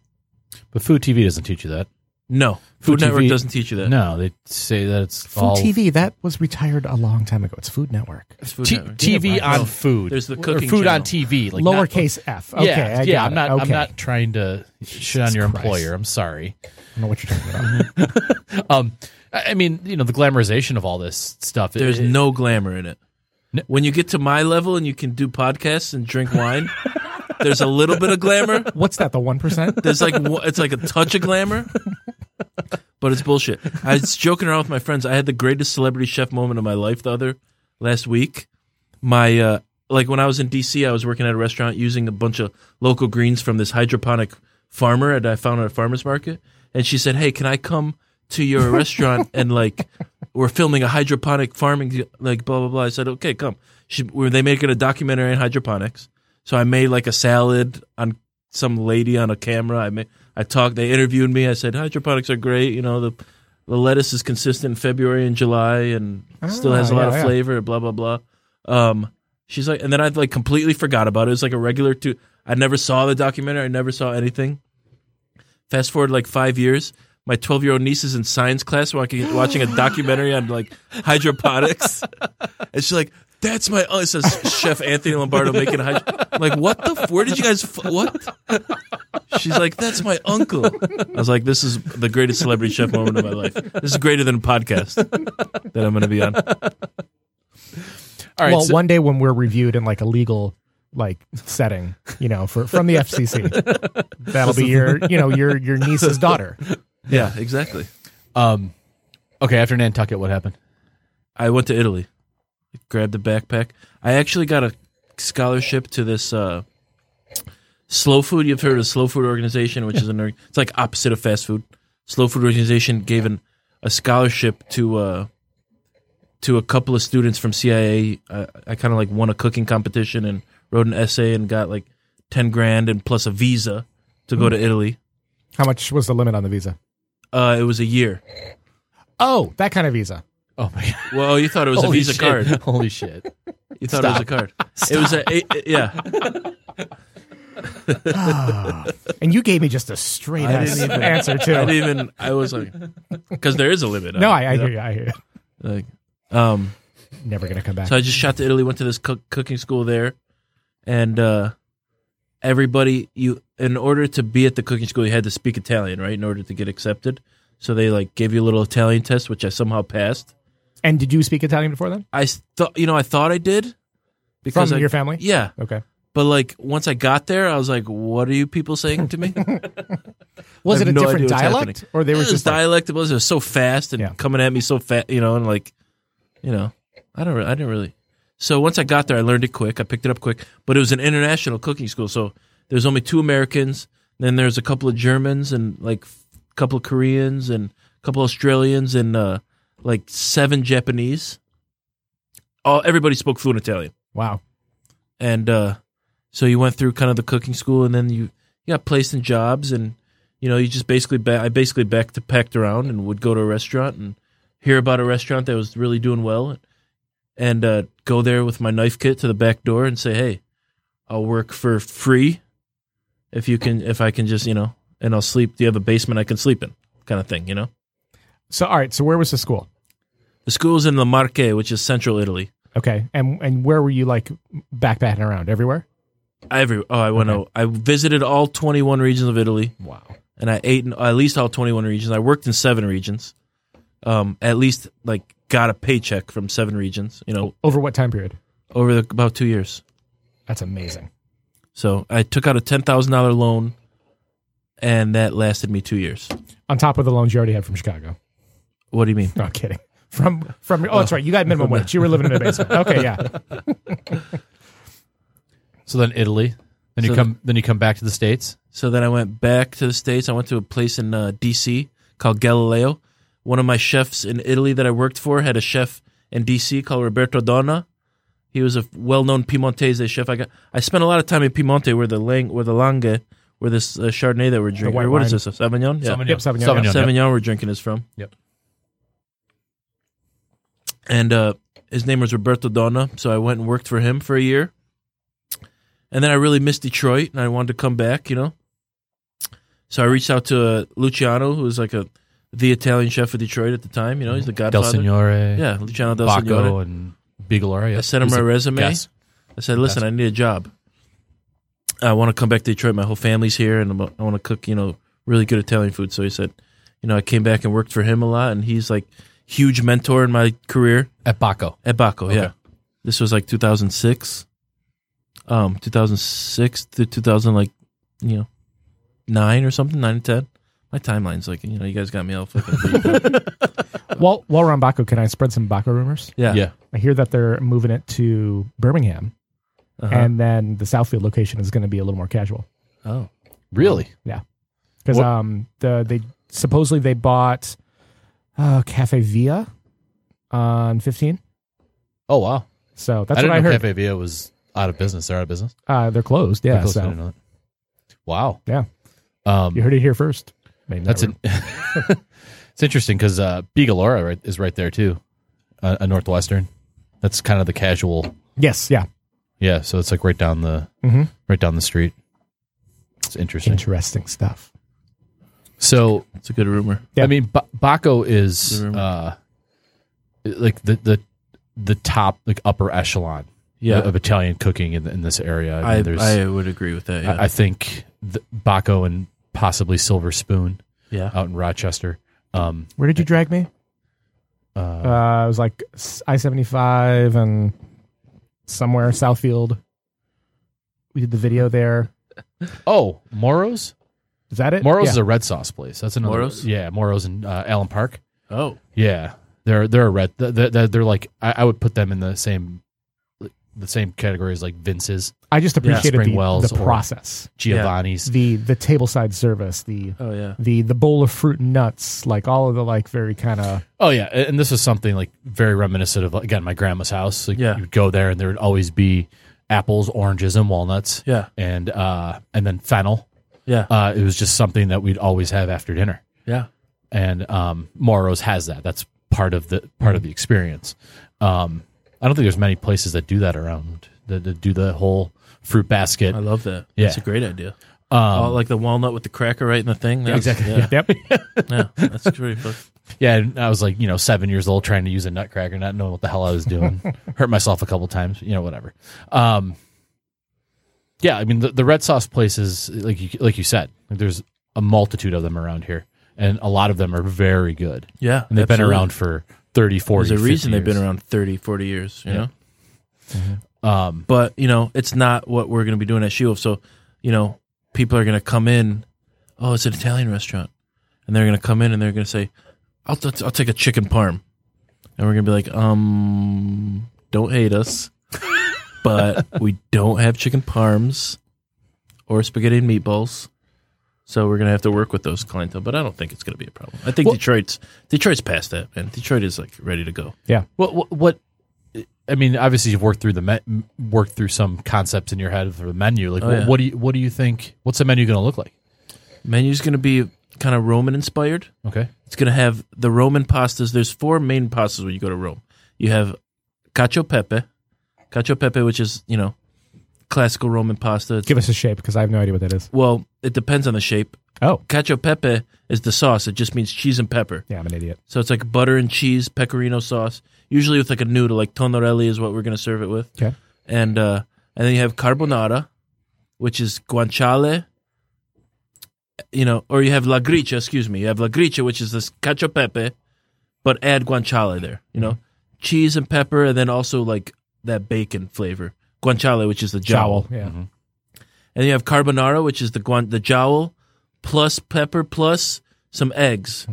But food TV doesn't teach you that. no, Food Food Network TV doesn't teach you that. No, they say that it's Food all TV that was retired a long time ago. It's Food Network. It's Food T- Network. TV Yeah, on no. food. There's the Or cooking food on channel. TV, like not- Lowercase f. Okay, yeah, I yeah. got I'm it. not. Okay. I'm not trying to shit on your Christ. employer. I'm sorry. I don't know what you're talking about. Um, I I mean, you know, the glamorization of all this stuff. There's it- no glamour in it. No. When you get to my level and you can do podcasts and drink wine, there's a little bit of glamour. What's that? The one percent? There's like it's like a touch of glamour, but it's bullshit. I was joking around with my friends. I had the greatest celebrity chef moment of my life the other last week. My uh, like when I was in DC, I was working at a restaurant using a bunch of local greens from this hydroponic farmer that I found at a farmer's market, and she said, "Hey, can I come to your restaurant and like we're filming a hydroponic farming like blah blah blah." I said, "Okay, come." She were they making a documentary on hydroponics, so I made like a salad on some lady on a camera. I made, I talked. They interviewed me. I said hydroponics are great. You know the the lettuce is consistent in February and July and still has a Ah, lot yeah, of yeah. flavor. Blah blah blah. Um, She's like, and then I like completely forgot about it. It was like a regular two. I never saw the documentary. I never saw anything. Fast forward like five years. My 12 year old niece is in science class watching, watching a documentary on like hydroponics. And she's like, that's my, oh, it says Chef Anthony Lombardo making hydro. I'm like, what the, f- where did you guys, f- what? She's like, that's my uncle. I was like, this is the greatest celebrity chef moment of my life. This is greater than a podcast that I'm going to be on. All right. well, so- one day when we're reviewed in like a legal like setting, you know, for from the FCC, that'll be your, you know, your your niece's daughter. Yeah, exactly. um, okay. After Nantucket, what happened? I went to Italy, grabbed a backpack. I actually got a scholarship to this uh, slow food. You've heard of slow food organization, which is an it's like opposite of fast food. Slow food organization gave an, a scholarship to uh, to a couple of students from CIA. I, I kind of like won a cooking competition and wrote an essay and got like ten grand and plus a visa to go to Italy. How much was the limit on the visa? Uh, it was a year. Oh, that kind of visa. Oh my god! Well, you thought it was a Holy Visa shit. card. Holy shit! You thought it was a card. It was a, it- it- yeah. And you gave me just a straight I ass didn't even- answer I too. didn't even. I was like, because there is a limit. on No, it, I, I you know? hear you. I hear you. Like, um, Never gonna come back. so I just shot to Italy, went to this cook, cooking school there, and uh, everybody you in order to be at the cooking school, you had to speak Italian, right? In order to get accepted, so they like gave you a little Italian test, which I somehow passed. and did you speak Italian before then? I thought, you know, I thought I did because From I, your family? yeah. Okay. But like once I got there, I was like, "What are you people saying to me?" Was it a no different dialect, or they were just like, dialect. it was, it was so fast and Yeah. coming at me so fast, you know, and like, you know, I don't, re- I didn't really. So once I got there, I learned it quick. I picked it up quick, but it was an international cooking school, so there's only two Americans. Then there's a couple of Germans and like a couple of Koreans and a couple of Australians and uh, like seven Japanese. All everybody spoke fluent Italian wow. and uh, so you went through kind of the cooking school, and then you, you got placed in jobs, and you know you just basically ba- I basically back to packed around and would go to a restaurant and hear about a restaurant that was really doing well, and uh, go there with my knife kit to the back door and say, hey, I'll work for free if you can if I can just you know, and I'll sleep. Do you have a basement I can sleep in? Kind of thing, you know. So all right. So where was the school? The school's in La Marche, which is central Italy. Okay. And and where were you like backpacking around? Everywhere. Every oh, I went. Okay. out I visited all twenty one regions of Italy. Wow. and I ate in at least all 21 regions. I worked in seven regions. Um, at least like got a paycheck from seven regions. You know, Over what time period? over the, about two years. That's amazing. So I took out a ten thousand dollar loan, and that lasted me two years. On top of the loans you already had from Chicago. What do you mean? No, I'm kidding. From from oh, that's right. You got minimum wage. You were living in a basement. Okay, yeah. So then Italy. Then you So come. Then you come back to the states. So then I went back to the states. I went to a place in uh, D.C. called Galileo. One of my chefs in Italy that I worked for had a chef in D.C. called Roberto Donna. He was a well-known Piemontese chef. I got. I spent a lot of time in Piemonte, where the lang, where the Lange, where this uh, Chardonnay that we're drinking. white or what is this? A Sauvignon? Yeah. Yep, Sauvignon, Sauvignon. yeah. yep. Sauvignon we're drinking is from. Yep. And uh, his name was Roberto Donna, so I went and worked for him for a year. And then I really missed Detroit, and I wanted to come back, you know. So I reached out to uh, Luciano, who was like a the Italian chef of Detroit at the time. You know, he's the godfather. Del Signore. Yeah, Luciano Del Signore. Bacco and Bigalora. I sent him my resume. guest. I said, "Listen, I need a job. I want to come back to Detroit. My whole family's here, and I'm, want to cook, you know, really good Italian food." So he said, "You know, I came back and worked for him a lot, and he's like huge mentor in my career at Bacco. at Bacco. Yeah, this was like 2006, um, 2006 to 2000, like you know, nine or something, nine and ten. My timeline's like, you know, you guys got me all fucking. While while we're on Bacco, can I spread some Bacco rumors? yeah, Yeah. I hear that they're moving it to Birmingham, Uh-huh. and then the Southfield location is going to be a little more casual. oh, Really? Yeah. Because What- um the they supposedly they bought uh Cafe Via on 15. Oh wow. So that's I what didn't I know heard. Cafe Villa was out of business. They're out of business. Uh, they're closed. Yeah, They're close, I so didn't know that. Wow. Yeah. Um, you heard it here first. Maybe that's never. an, It's interesting because uh, Bigalora right, is right there too, uh, a Northwestern. That's kind of the casual. yes, yeah. Yeah, so it's like right down the Mhm. right down the street. It's interesting. Interesting stuff. So It's a good rumor. Yeah. I mean, ba- Bacco is uh, like the the the top like upper echelon Yeah, of Italian cooking in, in this area. I, I mean, there's, I would agree with that. Yeah, I, I think the, Bacco and possibly Silver Spoon yeah. out in Rochester. Um, Where did you drag me? uh, Uh, it was like I seventy five and somewhere Southfield. We did the video there. oh, Moro's. Is that it? Moro's Yeah. is a red sauce place. That's another. Moro's? Yeah, Moro's in uh, Allen Park. Oh, Yeah, they're they're a red. They're, they're, they're like I, I would put them in the same the same category as like Vince's, I just appreciated the, Springwells the process, Giovanni's. the the tableside service, the oh yeah. the the bowl of fruit and nuts, like all of the like very kind of Oh yeah, and this is something like very reminiscent of again my grandma's house. Like, Yeah. you'd go there and there would always be apples, oranges, and walnuts, Yeah, and uh and then fennel. yeah, Uh, it was just something that we'd always have after dinner, yeah. and um, Moro's has that. That's part of the part of the experience. Um, I don't think there's many places that do that around that, that do the whole fruit basket. I love that. Yeah. That's a great idea. Um, oh, like the walnut with the cracker right in the thing. That's, exactly. Yeah, yep. yeah, that's pretty fun. Yeah, and I was like, you know, seven years old trying to use a nutcracker, not knowing what the hell I was doing. Hurt myself a couple times, you know, whatever. Um, yeah, I mean, the, the red sauce places, like you, like you said, like there's a multitude of them around here, and a lot of them are very good. Yeah, And they've been around for 30, 40, There's a 50 reason they've been around 30, 40 years. You Yeah. know. Um, but you know it's not what we're going to be doing at Shield. So, you know, people are going to come in. Oh, it's an Italian restaurant, and they're going to come in and they're going to say, "I'll t- I'll take a chicken parm," and we're going to be like, "Um, don't hate us, but we don't have chicken parms or spaghetti and meatballs." So we're gonna have to work with those clientele, but I don't think it's gonna be a problem. I think Well- Detroit's Detroit's past that, man. Detroit is like ready to go. Yeah. What, what, what, I mean, obviously you've worked through the me- worked through some concepts in your head for the menu. Like, Oh, what, yeah. what do you, what do you think? What's the menu going to look like? Menu's gonna be kind of Roman inspired. Okay. It's going to have the Roman pastas. There's four main pastas when you go to Rome. You have cacio pepe, cacio pepe, which is you know classical Roman pasta. It's- Give us a shape because I have no idea what that is. well, it depends on the shape. Oh, Cacio pepe is the sauce. It just means cheese and pepper. yeah, I'm an idiot. So it's like butter and cheese, pecorino sauce, usually with like a noodle, like tonnarelli is what we're going to serve it with. Okay. And uh, and then you have carbonara, which is guanciale. You know, or you have la gricia. Excuse me, you have la gricia, which is this cacio pepe, but add guanciale there. You know, cheese and pepper, and then also like that bacon flavor. Guanciale, which is the jowl, Jowl. Yeah. Mhm. And you have carbonara, which is the guan- the jowl plus pepper plus some eggs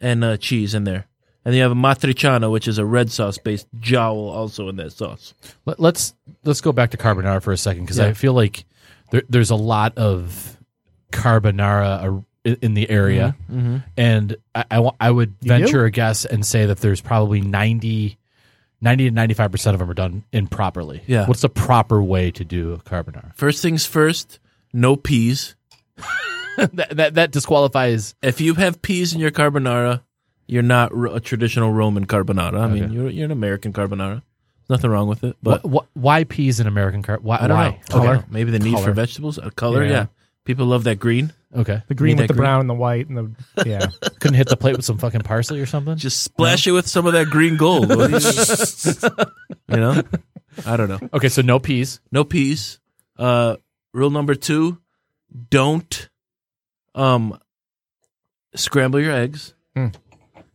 and uh, cheese in there. And you have amatriciana, which is a red sauce based jowl, also in that sauce. Let, let's let's go back to carbonara for a second because Yeah. I feel like there, there's a lot of carbonara ar- in, the area, Mm-hmm. and I, I, wa- I would venture a guess and say that there's probably 90, 90 to ninety five percent of them are done improperly. Yeah. what's the proper way to do a carbonara? First things first, no peas. that, that that disqualifies. If you have peas in your carbonara, you're not a traditional Roman carbonara. I mean, you're, you're an American carbonara. Nothing wrong with it. But But why peas in American car? Why? I don't why? know. Color. Okay. Maybe the need Color. for vegetables, a color. Yeah. Yeah. People love that green. Okay, The green Need with that the green? brown and the white and the yeah. couldn't hit the plate with some fucking parsley or something. Just splash it with some of that green gold. What you, you know? I don't know. okay, so no peas. no peas. Uh, rule number two: don't um scramble your eggs. Hmm.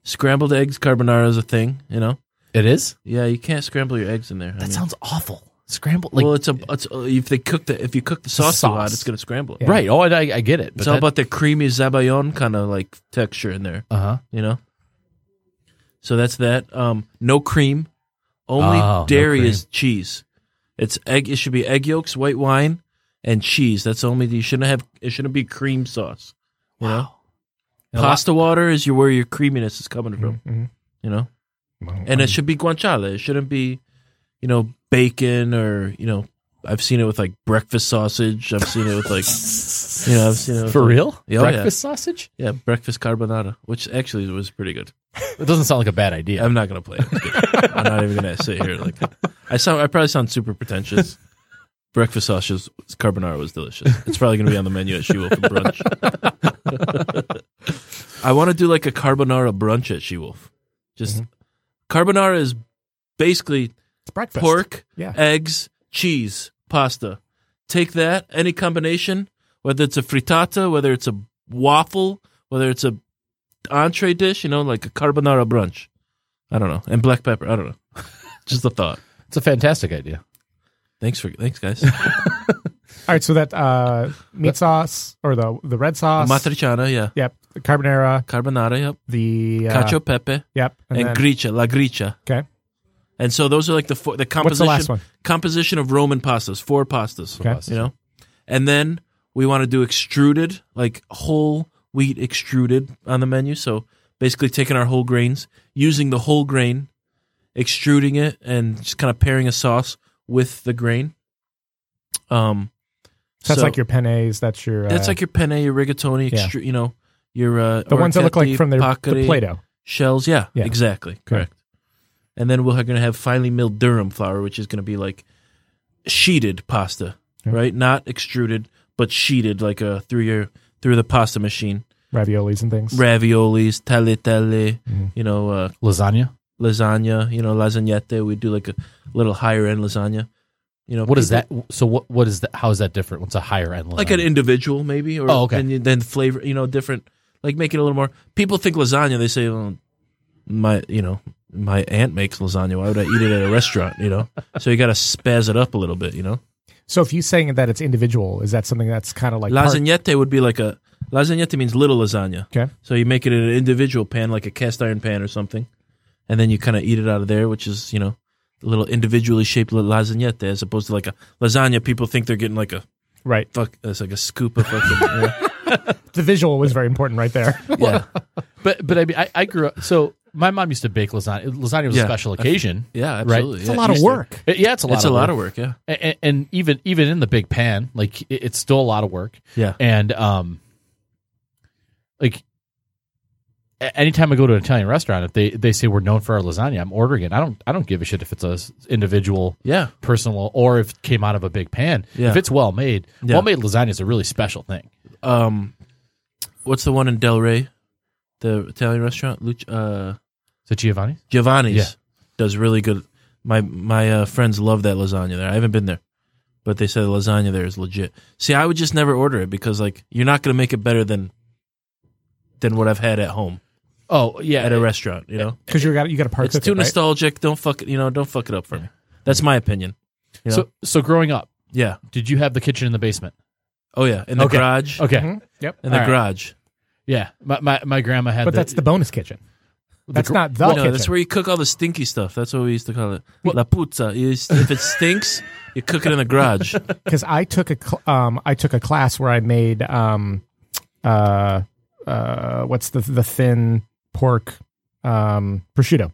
Scrambled eggs carbonara is a thing. You know. It is. Yeah, you can't scramble your eggs in there. I That mean- sounds awful. Scrambled like well, it's a it's uh, if they cook the if you cook the sauce, too hot, sauce. it's gonna scramble it. Right. Oh, I, I get it. It's all about the creamy zabayon kind of like texture in there. uh huh. You know. So that's that. Um, no cream. Only Oh, no dairy cream. is cheese. It's egg. It should be egg yolks, white wine, and cheese. That's only. You shouldn't have. It shouldn't be cream sauce. You know. And a lot- Pasta water is your where your creaminess is coming from. Mhm. You know. Well, And it should be guanciale. It shouldn't be, you know, bacon or you know. I've seen it with like breakfast sausage. I've seen it with like, you know, I've seen it with For like- real? Yeah, oh, yeah. Breakfast sausage? Yeah, breakfast carbonara, which actually was pretty good. It doesn't sound like a bad idea. I'm not gonna play it. I'm not even gonna sit here like I sound. I probably sound super pretentious, breakfast sausage carbonara was delicious. It's probably going to be on the menu at She Wolf brunch. I want to do like a carbonara brunch at She Wolf. Just mm-hmm. carbonara is basically It's breakfast. pork, Yeah. eggs, cheese, pasta. Take that, any combination, whether it's a frittata, whether it's a waffle, whether it's a entree dish, you know, like a carbonara brunch. I don't know, and black pepper. I don't know. Just a thought. It's a fantastic idea. Thanks for thanks, guys. All right, so that uh, meat sauce or the the red sauce. Matriciana, yeah. Yep. The carbonara. Carbonara, yep. The uh, Cacio pepe Yep. and, then- gricia, la gricia. Okay. And so those are like the four, the composition the last one? composition of Roman pastas, four pastas. Okay. You know? And then we want to do extruded, like whole wheat extruded on the menu. So basically taking our whole grains, using the whole grain, extruding it, and just kind of pairing a sauce with the grain. Um, So that's so like your pennes. That's your. Uh, that's like your penne, your rigatoni, Yeah. you know, your uh, the ones that look like from the, the Play-Doh. shells. Yeah, Yeah. exactly, correct. And then we're going to have finely milled durum flour, which is going to be like sheeted pasta, Yeah. right? Not extruded, but sheeted like uh, through your through the pasta machine. raviolis and things. Raviolis, tagliatelle, Mhm. you know, uh, Lasagna. lasagna, you know, lasagnette. We do like a little higher end lasagna. You know, What is people- that? So what? What is that? How is that different? What's a higher end? Like an individual, maybe, or Oh, okay. and then flavor, you know, different. Like make it a little more. People think lasagna. They say, well, my, you know, my aunt makes lasagna. Why would I eat it at a restaurant? You know, so you got to spaz it up a little bit. You know, So if you're saying that it's individual, is that something that's kind of like part- lasagnette would be like a lasagnette means little lasagna. Okay. So you make it in an individual pan, like a cast iron pan or something, and then you kind of eat it out of there, which is you know a little individually shaped lasagnette as opposed to like a lasagna. People think they're getting like a Right. fuck. It's like a scoop of fucking. you know? The visual was very important right there. Yeah. But but I mean, I, I grew up. So my mom used to bake lasagna. Lasagna was Yeah. a special occasion. Yeah, Right. absolutely. It's Yeah, a lot of to- work. Uh, Yeah, it's a lot. It's of a lot work. of work. Yeah. and, and even even in the big pan, like it- it's still a lot of work. Yeah. And um, like anytime I go to an Italian restaurant, if they they say we're known for our lasagna, I'm ordering it. I don't I don't give a shit if it's a individual, Yeah. personal, or if it came out of a big pan. Yeah. If it's well made, Yeah. well made lasagna is a really special thing. Um, what's the one in Delray, the Italian restaurant? Luc- uh, Is it Giovanni? Giovanni's Yeah. does really good. My my uh, friends love that lasagna there. I haven't been there, but they say the lasagna there is legit. See, I would just never order it because like you're not going to make it better than than what I've had at home Oh yeah, at a restaurant. You know, Because you got you got to part it's cook too it, right? nostalgic. Don't fuck it. You know, don't fuck it up for me. That's my opinion. You know? So so growing up, yeah. did you have the kitchen in the basement? Oh yeah. In the Okay. garage. Okay, Mhm. Yep. In the All right. garage. yeah. My, my my grandma had, But that's the bonus kitchen. That's gr- not the no, kitchen. that's where you cook all the stinky stuff. That's what we used to call it. La puzza. You, if it stinks, you cook it in the garage. because I took a cl- um I took a class where I made um uh uh what's the the thin pork um prosciutto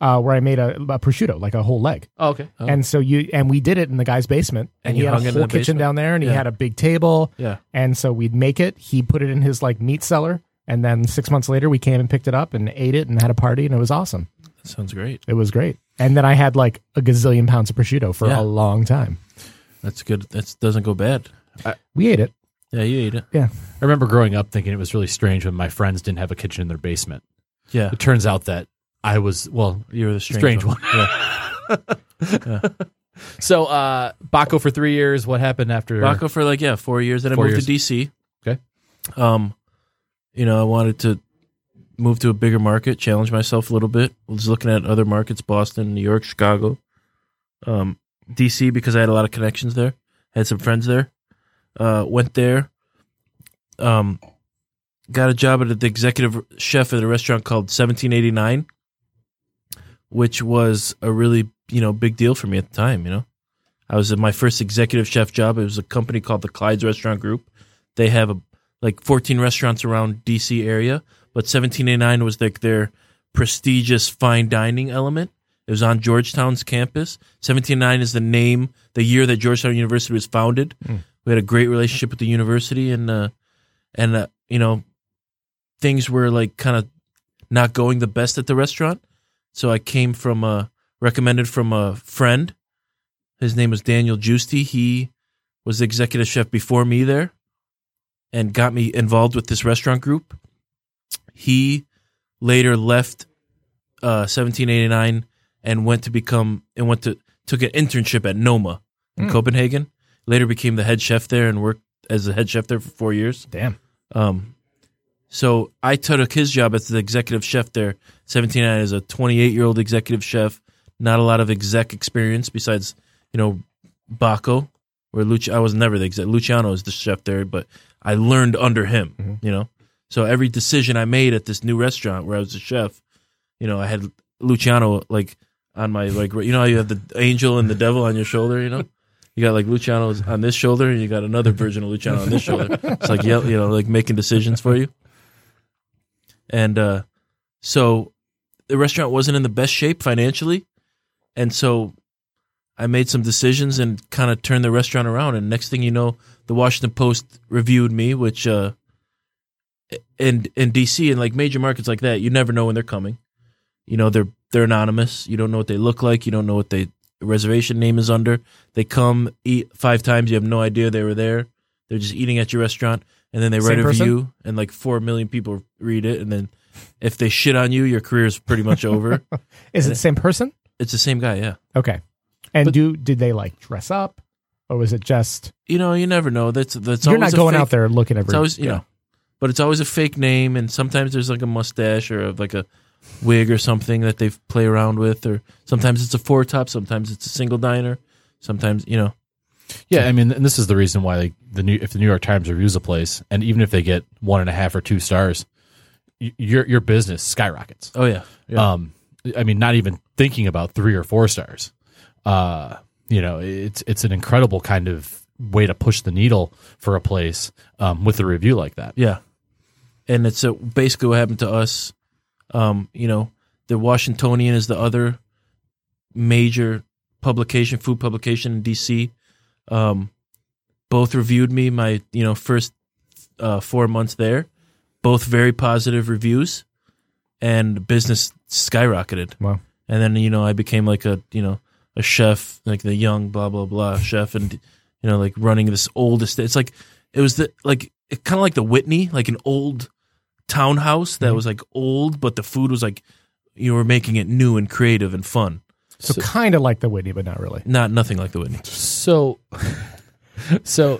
uh where I made a, a prosciutto like a whole leg Oh, okay. Oh. and so you and we did it in the guy's basement and, And he you had hung it a in whole the kitchen basement? down there and he Yeah. had a big table Yeah. and so we'd make it he put it in his like meat cellar and then six months later we came and picked it up and ate it and had a party and it was awesome That sounds great. it was great and then I had like a gazillion pounds of prosciutto for Yeah. a long time That's good. That doesn't go bad. we ate it Yeah, you ate it. yeah I remember growing up thinking it was really strange when my friends didn't have a kitchen in their basement. Yeah. It turns out that I was well. You were the strange, Strange one. Yeah. So uh Bacco for three years. What happened after? Bacco for like, yeah, four years. Then I Four moved years. to DC. Okay. Um, you know, I wanted to move to a bigger market, challenge myself a little bit. I was looking at other markets, Boston, New York, Chicago. Um, DC because I had a lot of connections there. Had some friends there. Uh, went there. Um, got a job at the executive chef at a restaurant called 1789, which was a really you know big deal for me at the time. You know, I was at my first executive chef job. It was a company called the Clyde's Restaurant Group. They have a like 14 restaurants around DC area, but 1789 was like their prestigious fine dining element. It was on Georgetown's campus. 1789 is the name, the year that Georgetown University was founded. We had a great relationship with the university, and uh, and uh, you know, things were like kind of not going the best at the restaurant. So I came from a recommended from a friend. His name was Daniel Giusti. He was the executive chef before me there, and got me involved with this restaurant group. He later left uh, 1789 and went to become and went to took an internship at Noma in Copenhagen. Later became the head chef there and worked as the head chef there for four years. Damn. Um, so I took his job as the executive chef there. 17 as a 28 year old executive chef, not a lot of exec experience besides, you know, Baco, where Luci- I was never the exec. Luciano is the chef there, but I learned under him, you know. So every decision I made at this new restaurant where I was a chef, you know, I had Luciano like on my like you know how you have the angel and the devil on your shoulder, you know. You got like Luciano's on this shoulder, and you got another version of Luciano on this shoulder. It's like yeah, you know, like making decisions for you. And uh, so the restaurant wasn't in the best shape financially, and so I made some decisions and kind of turned the restaurant around. And next thing you know, the Washington Post reviewed me, which uh, in in DC and like major markets like that, you never know when they're coming. You know, they're they're anonymous. You don't know what they look like. You don't know what they reservation name is under. They come eat five times. You have no idea they were there. They're just eating at your restaurant, and then they write a person? review, and like four million people read it, and then if they shit on you, your career is pretty much over. Is it the same person? it's the same guy, yeah. Okay. And But- do did they like dress up, or was it just You know, you never know. That's that's you're always not a going fake- out there looking every? It's always you yeah. know, but it's always a fake name, and sometimes there's like a mustache or like a wig or something that they play around with, or sometimes it's a four top, sometimes it's a single diner, sometimes you know. Yeah, I mean, and this is the reason why like, the new if the New York Times reviews a place, and even if they get one and a half or two stars, y- your your business skyrockets. Oh yeah, yeah. Um, I mean, not even thinking about three or four stars. Uh, you know, it's it's an incredible kind of way to push the needle for a place um, with a review like that. Yeah, and it's uh basically what happened to us. Um, you know, the Washingtonian is the other major publication, food publication in DC. Um, both reviewed me my you know first uh, four months there, both very positive reviews, and business skyrocketed. Wow. And then you know I became like a you know a chef, like the young blah blah blah chef, and you know like running this old estate. It's like it was the like it kind of like the Whitney, like an old townhouse that mm-hmm. was like old, but the food was like you were making it new and creative and fun. So, kind of like the Whitney, but not really. Not nothing like the Whitney. So, so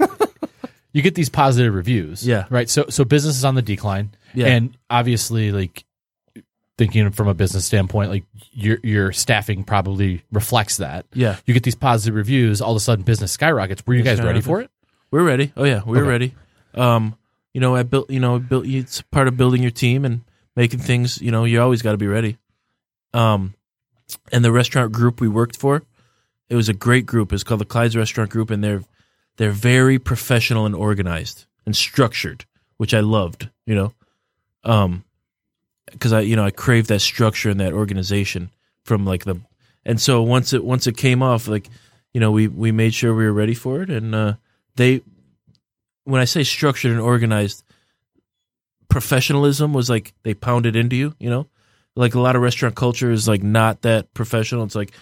you get these positive reviews, Yeah. right? So, so business is on the decline, Yeah. and obviously, like thinking from a business standpoint, like your your staffing probably reflects that. Yeah, You get these positive reviews, all of a sudden, business skyrockets. Were you guys ready for it? we're ready. Oh yeah, we're Okay. ready. Um, you know, I built. You know, built. It's part of building your team and making things. You know, you always got to be ready. Um, and the restaurant group we worked for, it was a great group. It's called the Clyde's Restaurant Group, and they're they're very professional and organized and structured, which I loved. You know, um, because I you know I craved that structure and that organization from like the, and so once it once it came off, like you know we we made sure we were ready for it, and uh, they when I say structured and organized, professionalism was like they pounded into you, you know? Like a lot of restaurant culture is like not that professional. It's like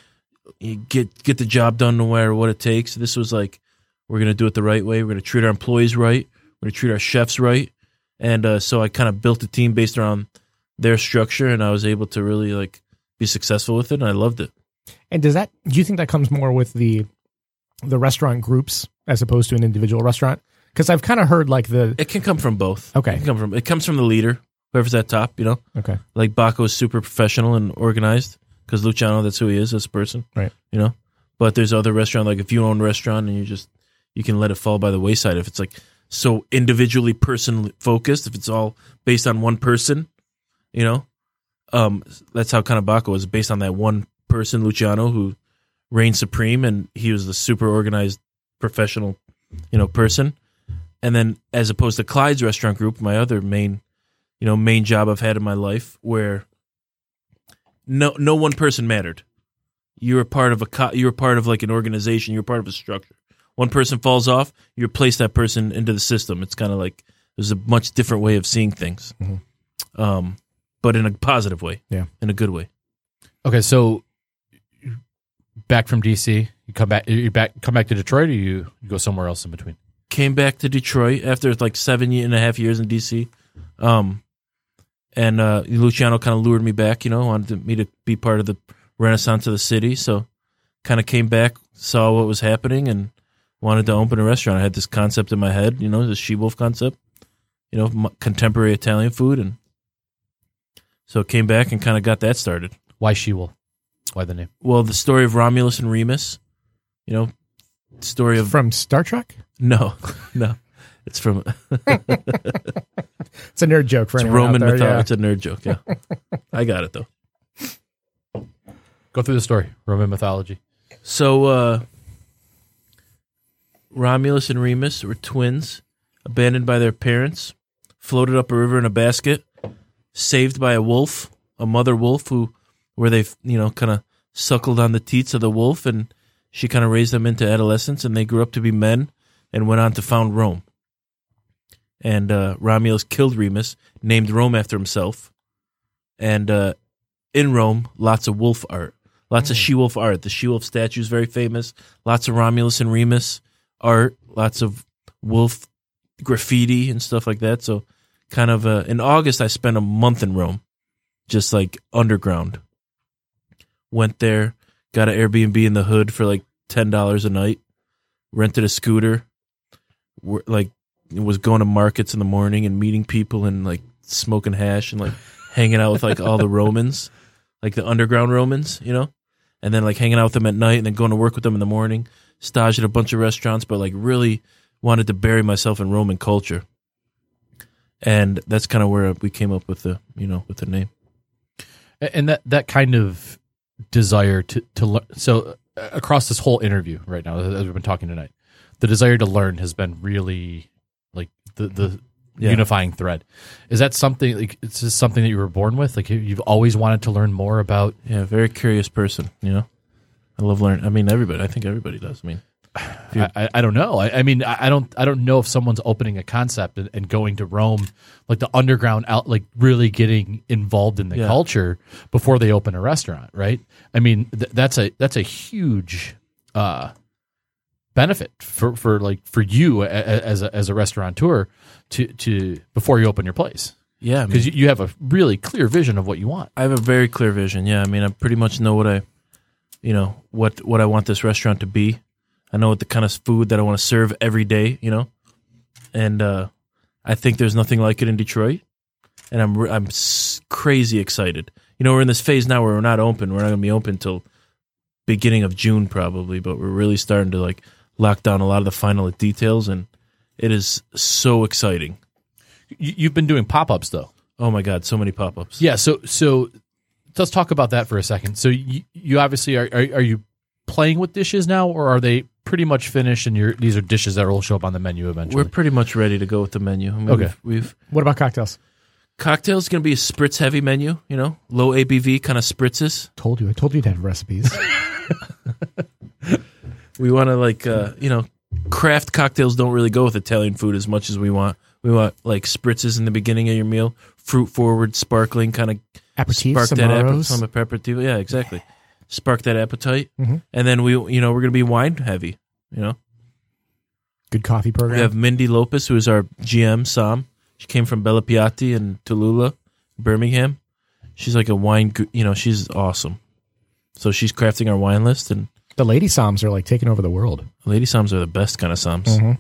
you get get the job done no matter what it takes. This was like we're gonna do it the right way. We're gonna treat our employees right. We're gonna treat our chefs right. And uh, so I kind of built a team based around their structure, and I was able to really like be successful with it, and I loved it. And does that? Do you think that comes more with the the restaurant groups as opposed to an individual restaurant? Because I've kind of heard like the It can come from both. Okay. it can come from it comes from the leader, whoever's at top. You know, okay, like Bacco is super professional and organized because Luciano, that's who he is as a person. Right. You know, but there's other restaurant like if you own a restaurant and you just you can let it fall by the wayside if it's like so individually person focused. If it's all based on one person, you know, um, that's how kind was based on that one person, Luciano, who reigned supreme and he was the super organized professional, you know, person. And then as opposed to Clyde's restaurant group, my other main you know main job I've had in my life where no no one person mattered. You were part of a co- you were part of like an organization. You were part of a structure. One person falls off, you replace that person into the system. It's kind of like there's a much different way of seeing things, um, but in a positive way. Yeah. in a good way. Okay, so back from DC, You come back. You back. Come back to Detroit, or you, you go somewhere else in between. Came back to Detroit after like seven and a half years in DC. Um, and uh, Luciano kind of lured me back. You know, wanted me to be part of the renaissance of the city. So, kind of came back, saw what was happening, and wanted to open a restaurant. I had this concept in my head. You know, the She Wolf concept. You know, contemporary Italian food, and so it came back and kind of got that started. Why She Wolf? Why the name? Well, the story of Romulus and Remus. You know, story of From Star Trek? no, no. It's from It's a nerd joke for it's anyone Roman out mythology. yeah. It's a nerd joke. Yeah, I got it though. Go through the story. Roman mythology. So uh Romulus and Remus were twins, abandoned by their parents, floated up a river in a basket, saved by a wolf, a mother wolf who where they, you know, kind of suckled on the teats of the wolf and she kind of raised them into adolescence and they grew up to be men and went on to found Rome. And uh Romulus killed Remus, named Rome after himself. And uh in Rome, lots of wolf art. Lots of she wolf art. The she wolf statue is very famous. Lots of Romulus and Remus art. Lots of wolf graffiti and stuff like that. So, kind of uh, in August, I spent a month in Rome, just like underground. Went there, got an Airbnb in the hood for like ten dollars a night. Rented a scooter. Were, like was going to markets in the morning and meeting people and like smoking hash and like hanging out with like all the Romans, like the underground Romans, you know and then like hanging out with them at night and then going to work with them in the morning. Stage at a bunch of restaurants, but like really wanted to bury myself in Roman culture. And that's kind of where we came up with the, you know, with the name. And that that kind of desire to to learn. So uh, across this whole interview right now, as we've been talking tonight, the desire to learn has been really like the the Yeah. unifying thread. Is that something? Like, it's just something that you were born with. Like you've always wanted to learn more about. Yeah, very curious person, you know. I love learning. I mean, everybody. I think everybody does. I mean, I, I, don't know. I, I mean, I, don't. I don't know if someone's opening a concept and, and going to Rome, like the underground out, like really getting involved in the Yeah. culture before they open a restaurant, right? I mean, th- that's a that's a huge uh, benefit for, for like for you a, a- as a, as a restaurateur to to before you open your place yeah, I mean, because you, you have a really clear vision of what you want. I have a very clear vision. Yeah, I mean, I pretty much know what I, you know, what what I want this restaurant to be. I know what the kind of food that I want to serve every day. You know, and uh, I think there's nothing like it in Detroit, and I'm I'm crazy excited. You know, we're in this phase now where we're not open. We're not going to be open till beginning of June probably, but we're really starting to like lock down a lot of the final details, and it is so exciting. You, you've been doing pop ups though. Oh my god, so many pop ups. Yeah. So so let's talk about that for a second. So you, you obviously are, are are you playing with dishes now, or are they pretty much finished? And you're, these are dishes that will show up on the menu eventually. We're pretty much ready to go with the menu. I mean, Okay. we've, we've What about cocktails? cocktails going to be a spritz heavy menu. You know, low ABV kind of spritzes. Told you. I told you to have recipes. We want to like uh, you know, craft cocktails don't really go with Italian food as much as we want. We want like spritzes in the beginning of your meal, fruit forward, sparkling kind of Aperitif, spark that Samaros. some aperitivo. Yeah, exactly. Spark that appetite, Mhm. and then we you know we're going to be wine heavy. You know, Good coffee program. We have Mindy Lopez, who is our GM, Sam. She came from Bella Piatti in Tallulah, Birmingham. She's like a wine, you know, she's awesome. So she's crafting our wine list, and the lady somms are like taking over the world. lady somms are the best kind of somms. Mhm.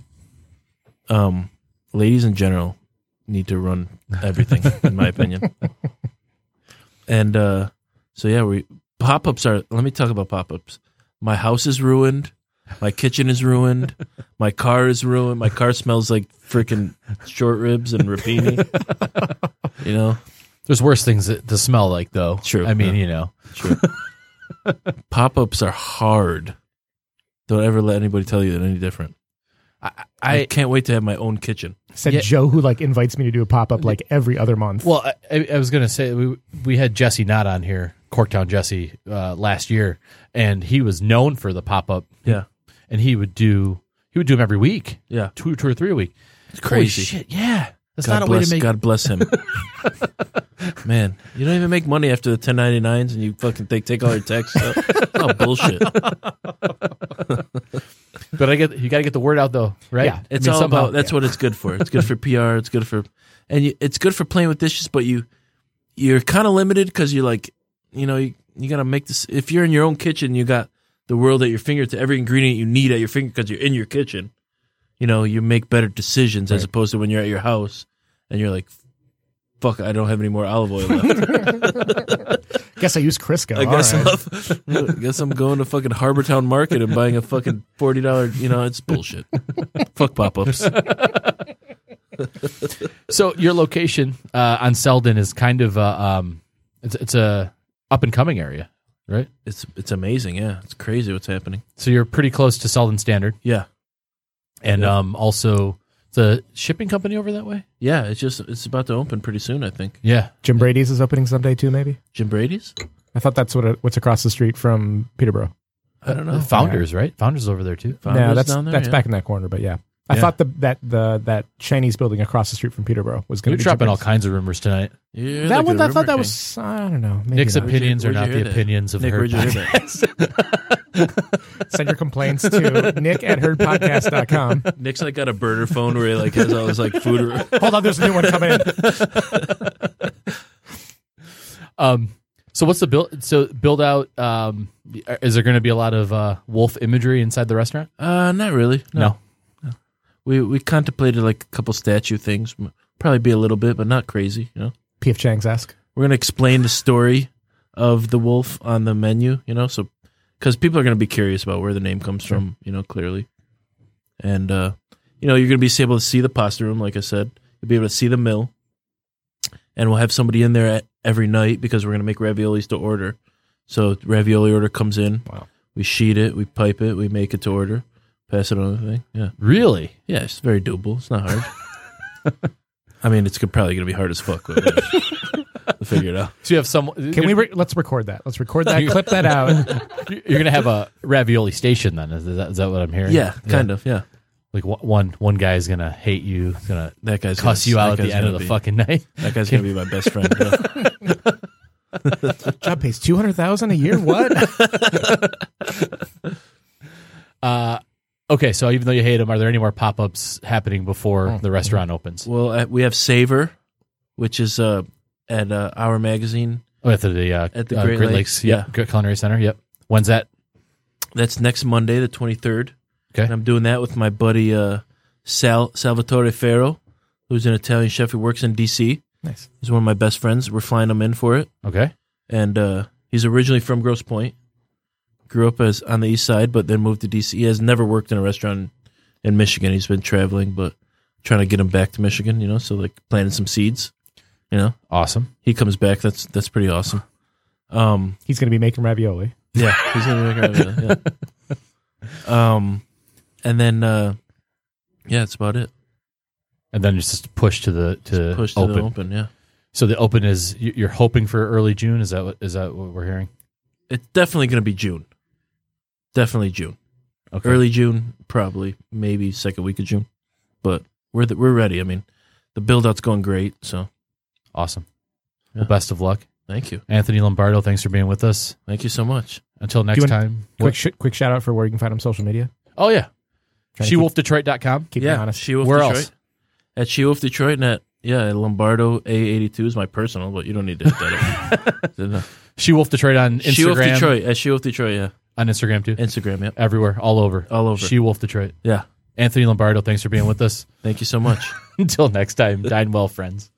Um, ladies in general need to run everything, in my opinion. And uh, so, yeah, we pop ups are, let me talk about pop ups. My house is ruined. My kitchen is ruined. My car is ruined. My car smells like freaking short ribs and rapini. you know, There's worse things that, to smell like though. True, I mean, yeah. you know. pop ups are hard. Don't ever let anybody tell you that any different. I, I I can't wait to have my own kitchen. Said Yeah. Joe, who like invites me to do a pop up like every other month. well, I- I, I was gonna say we we had Jesse not on here, Corktown Jesse, uh, last year, and he was known for the pop up. Yeah. and he would do he would do them every week, Yeah. two two or three a week. It's Holy crazy. shit! Yeah, That's God not a bless, way to make. God bless him. Man, you don't even make money after the 1099s, and you fucking take take all your tax. Oh bullshit! But I get you got to get the word out though, right? Yeah. It's I mean, all somehow- about. That's what it's good for. It's good for PR. It's good for, and you, it's good for playing with dishes. But you, you're kind of limited because you're like, you know, you, you got to make this. If you're in your own kitchen, you got the world at your finger to every ingredient you need at your finger because you're in your kitchen. You know, you make better decisions as Right. opposed to when you're at your house and you're like, "Fuck, I don't have any more olive oil left." Guess I use Crisco. I guess right. I'm, guess I'm going to fucking Harbortown Market and buying a fucking forty dollar. You know, it's bullshit. Fuck pop ups. So your location uh, on Selden is kind of uh, um, it's it's a up and coming area, right? It's it's amazing. Yeah, it's crazy what's happening. So you're pretty close to Selden Standard, Yeah, and Yeah. um, also the shipping company over that way. yeah. It's just it's about to open pretty soon. I think Yeah, Jim Brady's is opening someday too. Maybe. Jim Brady's. I thought that's what it, what's across the street from Peterborough. I don't know. The Founders, right? Founders over there too. Founders no, that's down there, that's yeah. back in that corner. But yeah, I Yeah. thought the that the that Chinese building across the street from Peterborough was going You're to be dropping Jim all Brady's. kinds of rumors tonight. You're That like one, a I thought that rumor was I don't know. Maybe Nick's not. opinions Where'd are you not hear the that? opinions of Nick, her. where'd you hear that? Send your complaints to nick at herdpodcast.com. Nick's like got a burner phone where he like has all his like food. Hold on, there's a new one coming in. Um, so what's the build? So build out. Um, is there going to be a lot of uh, wolf imagery inside the restaurant? Uh, not really. No. We we contemplated like a couple statue things. Probably be a little bit, but not crazy. You know. P.F. Chang's ask. we're going to explain the story of the wolf on the menu, you know, so because people are going to be curious about where the name comes from, you know, clearly. And, uh, you know, you're going to be able to see the pasta room, like I said. You'll be able to see the mill. And we'll have somebody in there at, every night because we're going to make raviolis to order. So, ravioli order comes in. Wow. We sheet it, we pipe it, we make it to order, pass it on the thing. Yeah. Really? Yeah, it's very doable. It's not hard. I mean, it's good- probably going to be hard as fuck. But yeah. we'll figure it out. So you have some. Can we? Re- let's record that. Let's record that. clip that out. You're going to have a ravioli station then. Is that, is that what I'm hearing? Yeah, kind of. Yeah. Like one- one one guy's going to hate you, going to That guy's cuss gonna- you out at the end of the be- fucking night. That guy's gonna be my best friend. yeah. Job pays two hundred thousand a year. What? Uh, okay, so even though you hate them, are there any more pop ups happening before Oh. the restaurant opens? well, uh, we have Savor, which is uh, at uh, Hour Magazine. Oh, at the, uh, At the uh, Great Great, Lakes, Lakes, yeah, Culinary Center. Yep. When's that? That's next Monday, the twenty third. Okay. And I'm doing that with my buddy uh, Sal Salvatore Ferro, who's an Italian chef who works in D.C. nice. He's one of my best friends. We're flying him in for it, Okay. and uh, he's originally from Grosse Pointe. Grew up as on the east side, but then moved to D.C. He has never worked in a restaurant in Michigan. He's been traveling, but trying to get him back to Michigan. You know, so like planting some seeds. You know, Awesome. he comes back. That's that's pretty awesome. Um, He's going to be making ravioli. yeah, he's gonna make ravioli. Yeah. Um, and then uh, yeah, that's about it. And then just push to the to Push to open. the open. Yeah, So the open is you- you're hoping for early June. Is that what is that what we're hearing? it's definitely gonna be June. Definitely June. Okay. Early June, probably maybe second week of June, but we're the, we're ready. I mean, the build out's going great. So Awesome. Yeah. Well, best of luck, thank you, Anthony Lombardo. Thanks for being with us. thank you so much. Until next time. Quick, sh- quick shout out for where you can find him on social media. oh yeah, Trying to SheWolfDetroit.com. Keep, keep me yeah, honest. She Wolf Where Detroit. else? At She Wolf Detroit and at yeah Lombardo A eighty two is my personal, but you don't need to hit uh, She Wolf Detroit on Instagram. She Wolf Detroit at She Wolf Detroit. Yeah, On Instagram too. Instagram. Yep, Everywhere, all over. all over. She Wolf Detroit. yeah. Anthony Lombardo, thanks for being with us. Thank you so much. Until next time, dine well, friends.